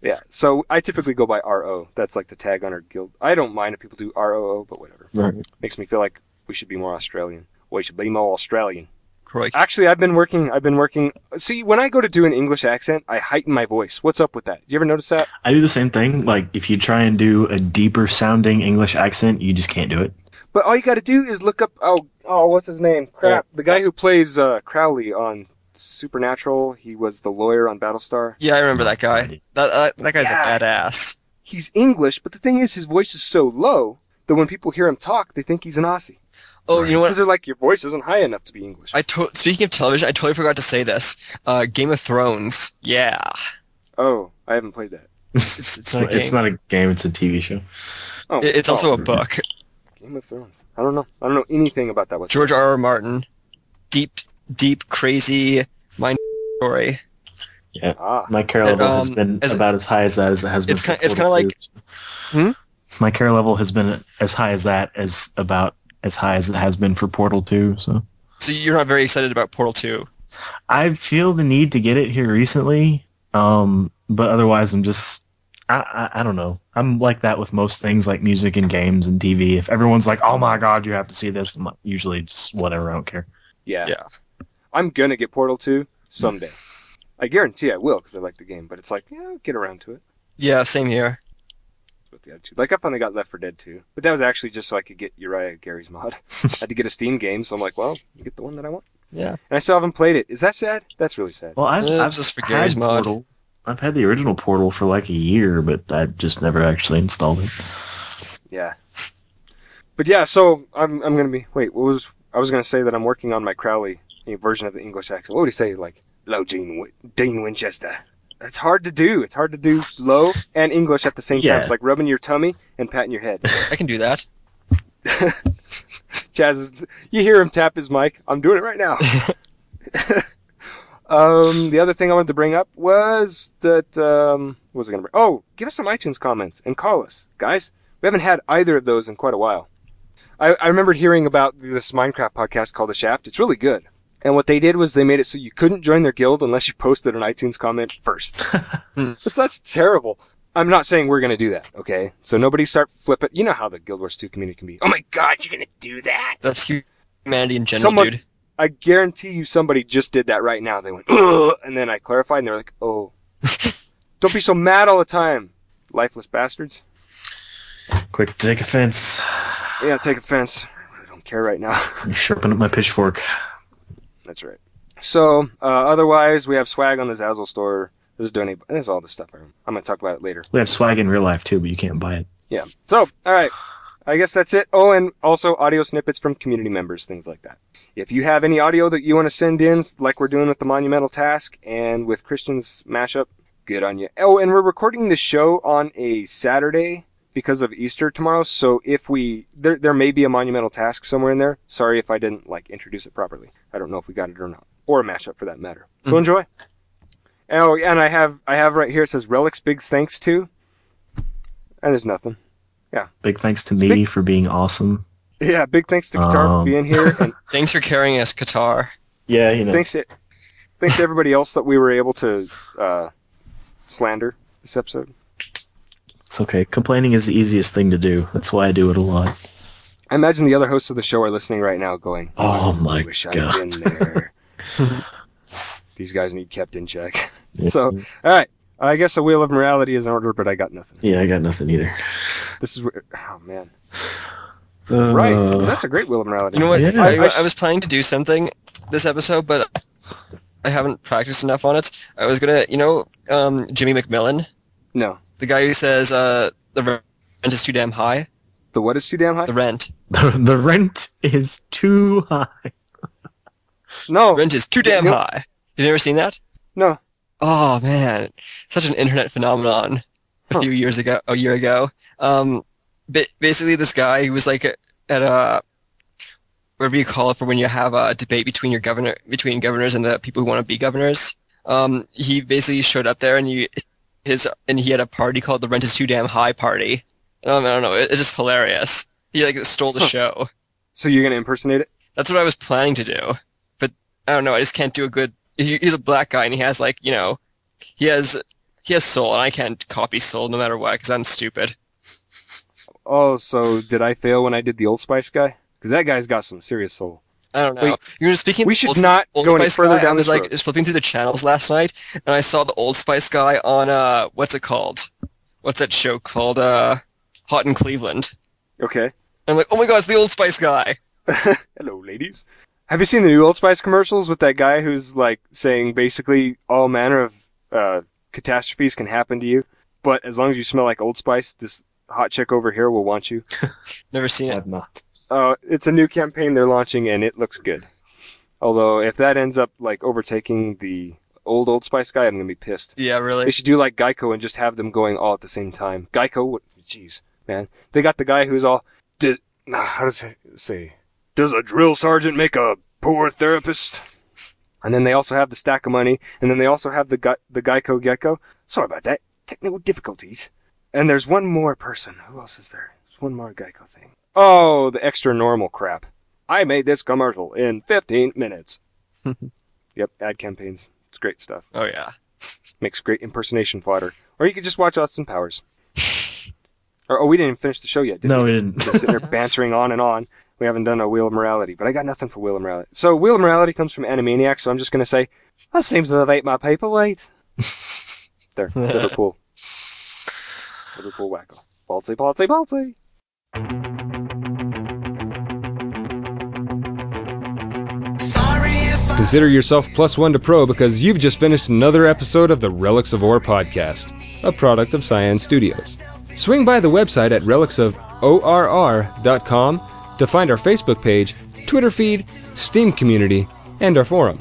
Yeah, so I typically go by R O. That's like the tag on our guild. I don't mind if people do R O O, but whatever. Right. Makes me feel like we should be more Australian. We should be more Australian. Crikey. Actually, I've been working. I've been working. See, when I go to do an English accent, I heighten my voice. What's up with that? Do you ever notice that? I do the same thing. Like if you try and do a deeper sounding English accent, you just can't do it. But all you got to do is look up. Oh, oh, what's his name? Crap. The guy who plays uh, Crowley on Supernatural. He was the lawyer on Battlestar. Yeah, I remember that guy. That uh, that guy's Yeah. a badass. He's English, but the thing is, his voice is so low that when people hear him talk, they think he's an Aussie. Oh, you know what? Because they're like, your voice isn't high enough to be English. I to- speaking of television, I totally forgot to say this. Uh, Game of Thrones. Yeah, Oh, I haven't played that. it's, it's It's, not a it's game. not a game; it's a TV show. Oh, It- it's oh, also a book. Game of Thrones. I don't know. I don't know anything about that. George R. R. Martin. Deep, deep, crazy mind story. Yeah, Ah. my care And, level has um, been as- about as high as that as it has been. It's for kind- it's Portal kinda like- 2. Hmm? My care level has been as high as that as about as high as it has been for Portal Two. So So you're not very excited about Portal 2. I feel the need to get it here recently, um, but otherwise I'm just I, I I don't know. I'm like that with most things like music and games and TV. If everyone's like, "Oh my god, you have to see this," I'm like, usually just whatever. I don't care. Yeah. Yeah. I'm gonna get Portal 2 someday. I guarantee I will because I like the game. But it's like, yeah, I'll get around to it. Yeah, same here. With the attitude. Like I finally got Left 4 Dead 2, but that was actually just so I could get Uriah Garry's Mod. I had to get a Steam game, so I'm like, well, you get the one that I want. Yeah. And I still haven't played it. Is that sad? That's really sad. Well, I've, Yeah, I've just for had Garry's Mod. Portal. I've had the original Portal for like a year, but I've just never actually installed it. Yeah. But yeah, so I'm I'm gonna be wait. What was I was gonna say that I'm working on my Crowley version of the English accent. What would he say? Like low Wi- Dean Winchester. It's hard to do. It's hard to do low and English at the same time. It's like rubbing your tummy and patting your head. I can do that. Chaz is, you hear him tap his mic. I'm doing it right now. um, the other thing I wanted to bring up was that, um, what was I going to bring? Oh, give us some iTunes comments and call us. Guys, we haven't had either of those in quite a while. I, I remembered hearing about this Minecraft podcast called The Shaft. It's really good. And what they did was they made it so you couldn't join their guild unless you posted an iTunes comment first. Hmm. that's, that's terrible. I'm not saying we're going to do that, okay? So nobody start flipping. You know how the Guild Wars 2 community can be. Oh my god, you're going to do that? That's humanity in general, Someone, dude. I guarantee you somebody just did that right now. They went, Ugh, and then I clarified and they're like, oh. Don't be so mad all the time, lifeless bastards. Quick, take offense. Yeah, take offense. I really don't care right now. I'm sharpening up my pitchfork. That's right. So, uh, otherwise, we have swag on the Zazzle store. There's a donate. There's all this stuff. I'm going to talk about it later. We have swag in real life too, but you can't buy it. Yeah. So, all right. I guess that's it. Oh, and also audio snippets from community members, things like that. If you have any audio that you want to send in, like we're doing with the Monumental Task and with Christian's mashup, good on you. Oh, and we're recording this show on a Saturday because of Easter tomorrow. So if we, there, there may be a Monumental Task somewhere in there. Sorry if I didn't like introduce it properly. I don't know if we got it or not, or a mashup for that matter. So Mhm. enjoy. Oh, and I have, I have right here, it says Relics Big Thanks to, and there's nothing. Yeah. Big thanks to me for being awesome. Yeah, big thanks to Kattar for Um, being here, and Thanks for carrying us, Kattar. Yeah, you know. thanks to thanks to everybody else that we were able to uh, slander this episode. It's okay. Complaining is the easiest thing to do. That's why I do it a lot. I imagine the other hosts of the show are listening right now, going, Oh I my wish I'd God. been there." These guys need kept in check. Yeah. so, all right, I guess a wheel of morality is in order, but I got nothing. Yeah, I got nothing either. This is where- oh man, Uh, right? That's a great wheel of morality. You know what? Yeah. I, I I was planning to do something this episode, but I haven't practiced enough on it. I was gonna, you know, um, Jimmy McMillan, No, the guy who says uh, the rent is too damn high. the what is too damn high? The rent, The, the rent is too high. No, rent is too damn Nope. high. You never seen that? no. Oh man, such an internet phenomenon. A Huh. few years ago, a year ago. Um, ba- basically, this guy who was like at a whatever you call it for when you have a debate between your governor, between governors and the people who want to be governors. Um, he basically showed up there and he his and he had a party called the Rent is Too Damn High party. Um, I don't know, it, it's just hilarious. He like stole the Huh. show. So you're gonna impersonate it? That's what I was planning to do, but I don't know. I just can't do a good. He, he's a black guy, and he has like you know, he has he has soul, and I can't copy soul no matter what because I'm stupid. Oh, so did I fail when I did the Old Spice guy? Because that guy's got some serious soul. I don't know. Wait, you were speaking. we should Old, not Old go any further guy. down I was this like road. just flipping through the channels last night, and I saw the Old Spice guy on uh, what's it called? What's that show called? Uh, Hot in Cleveland. Okay. I'm like, oh my god, it's the Old Spice guy. Hello, ladies. Have you seen the new Old Spice commercials with that guy who's like saying basically all manner of uh, catastrophes can happen to you, but as long as you smell like Old Spice, this hot chick over here will want you. Never seen it. I've not. Uh, it's a new campaign they're launching, and it looks good. Although, if that ends up like overtaking the old Old Spice guy, I'm gonna be pissed. Yeah, really. They should do like Geico and just have them going all at the same time. Geico, jeez, man, they got the guy who's all did. How does it say? Does a drill sergeant make a poor therapist? And then they also have the stack of money, and then they also have the Ge- the Geico Gecko. Sorry about that, technical difficulties. And there's one more person. Who else is there? There's one more Geico thing. Oh, the extra normal crap. I made this commercial in 15 minutes. yep, ad campaigns. It's great stuff. Oh yeah. Makes great impersonation fodder. Or you could just watch Austin Powers. or, oh, we didn't even finish the show yet, did we? No, we? we didn't. Just sitting there bantering on and on. We haven't done a Wheel of Morality, but I got nothing for Wheel of Morality. So Wheel of Morality comes from Animaniacs, so I'm just going to say, that seems to have ate my paperweight. there, Liverpool. Liverpool wacko. Balsy, balsy, balsy. Consider yourself plus one to pro because you've just finished another episode of the Relics of Orr podcast, a product of Cyan Studios. Swing by the website at relicsofORR.com to find our Facebook page, Twitter feed, Steam community, and our forum.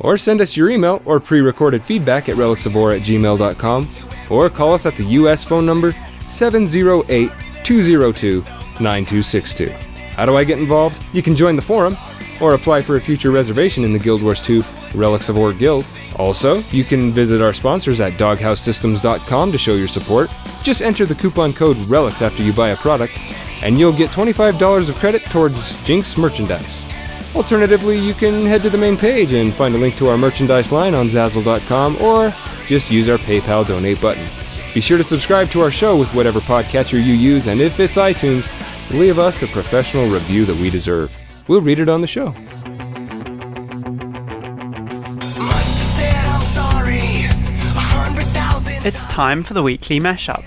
Or send us your email or pre recorded feedback at relicsofore at gmail.com or call us at the US phone number 708 202 9262. How do I get involved? You can join the forum or apply for a future reservation in the Guild Wars 2 Relics of Orr Guild. Also, you can visit our sponsors at doghousesystems.com to show your support. Just enter the coupon code RELICS after you buy a product, and you'll get $25 of credit towards Jinx merchandise. Alternatively, you can head to the main page and find a link to our merchandise line on Zazzle.com or just use our PayPal donate button. Be sure to subscribe to our show with whatever podcatcher you use, and if it's iTunes, leave us a professional review that we deserve. We'll read it on the show. It's time for the weekly mashup.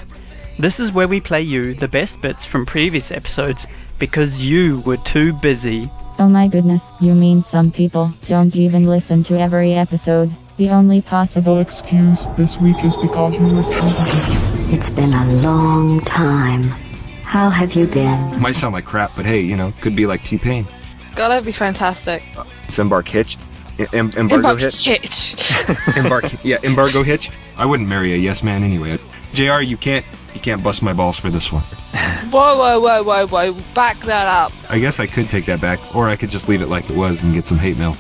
This is where we play you the best bits from previous episodes because you were too busy. Oh my goodness, you mean some people don't even listen to every episode. The only possible excuse this week is because you were too busy. It's been a long time. How have you been? Might sound like crap, but hey, you know, could be like T Pain. God, that'd be fantastic. It's Embark Hitch. Em- embargo Embark Hitch. Hitch. Embark. Yeah, embargo hitch. I wouldn't marry a yes man anyway. Jr. You can't. You can't bust my balls for this one. Whoa, whoa, whoa, whoa, whoa. Back that up. I guess I could take that back, or I could just leave it like it was and get some hate mail.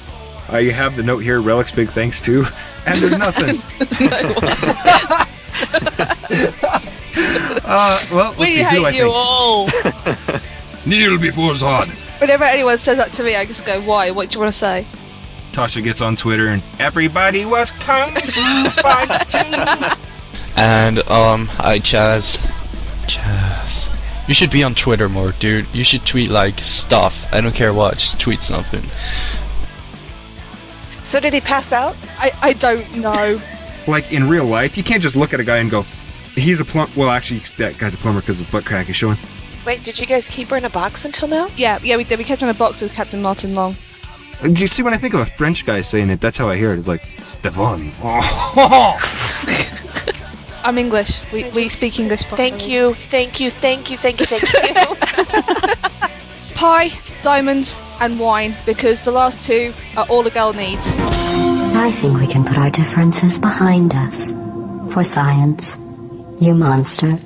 Uh, you have the note here. Relics, big thanks to, and there's nothing. uh, well, we see, hate you think. all. Kneel before Zod. Whenever anyone says that to me, I just go, why? What do you want to say? Tasha gets on Twitter and everybody was kung fu fighting. And um, I Chaz. Chaz. You should be on Twitter more, dude. You should tweet like stuff. I don't care what, just tweet something. So did he pass out? I, I don't know. like in real life, you can't just look at a guy and go, "He's a plumber." Well, actually, that guy's a plumber because of butt crack is showing. Wait, did you guys keep her in a box until now? Yeah, yeah, we did. We kept her in a box with Captain Martin Long. Do you see when I think of a French guy saying it? That's how I hear it. It's like Stéphane. I'm English. We, we speak English properly. Thank you, thank you, thank you, thank you, thank you. Pie, diamonds, and wine, because the last two are all a girl needs. I think we can put our differences behind us. For science. You monster.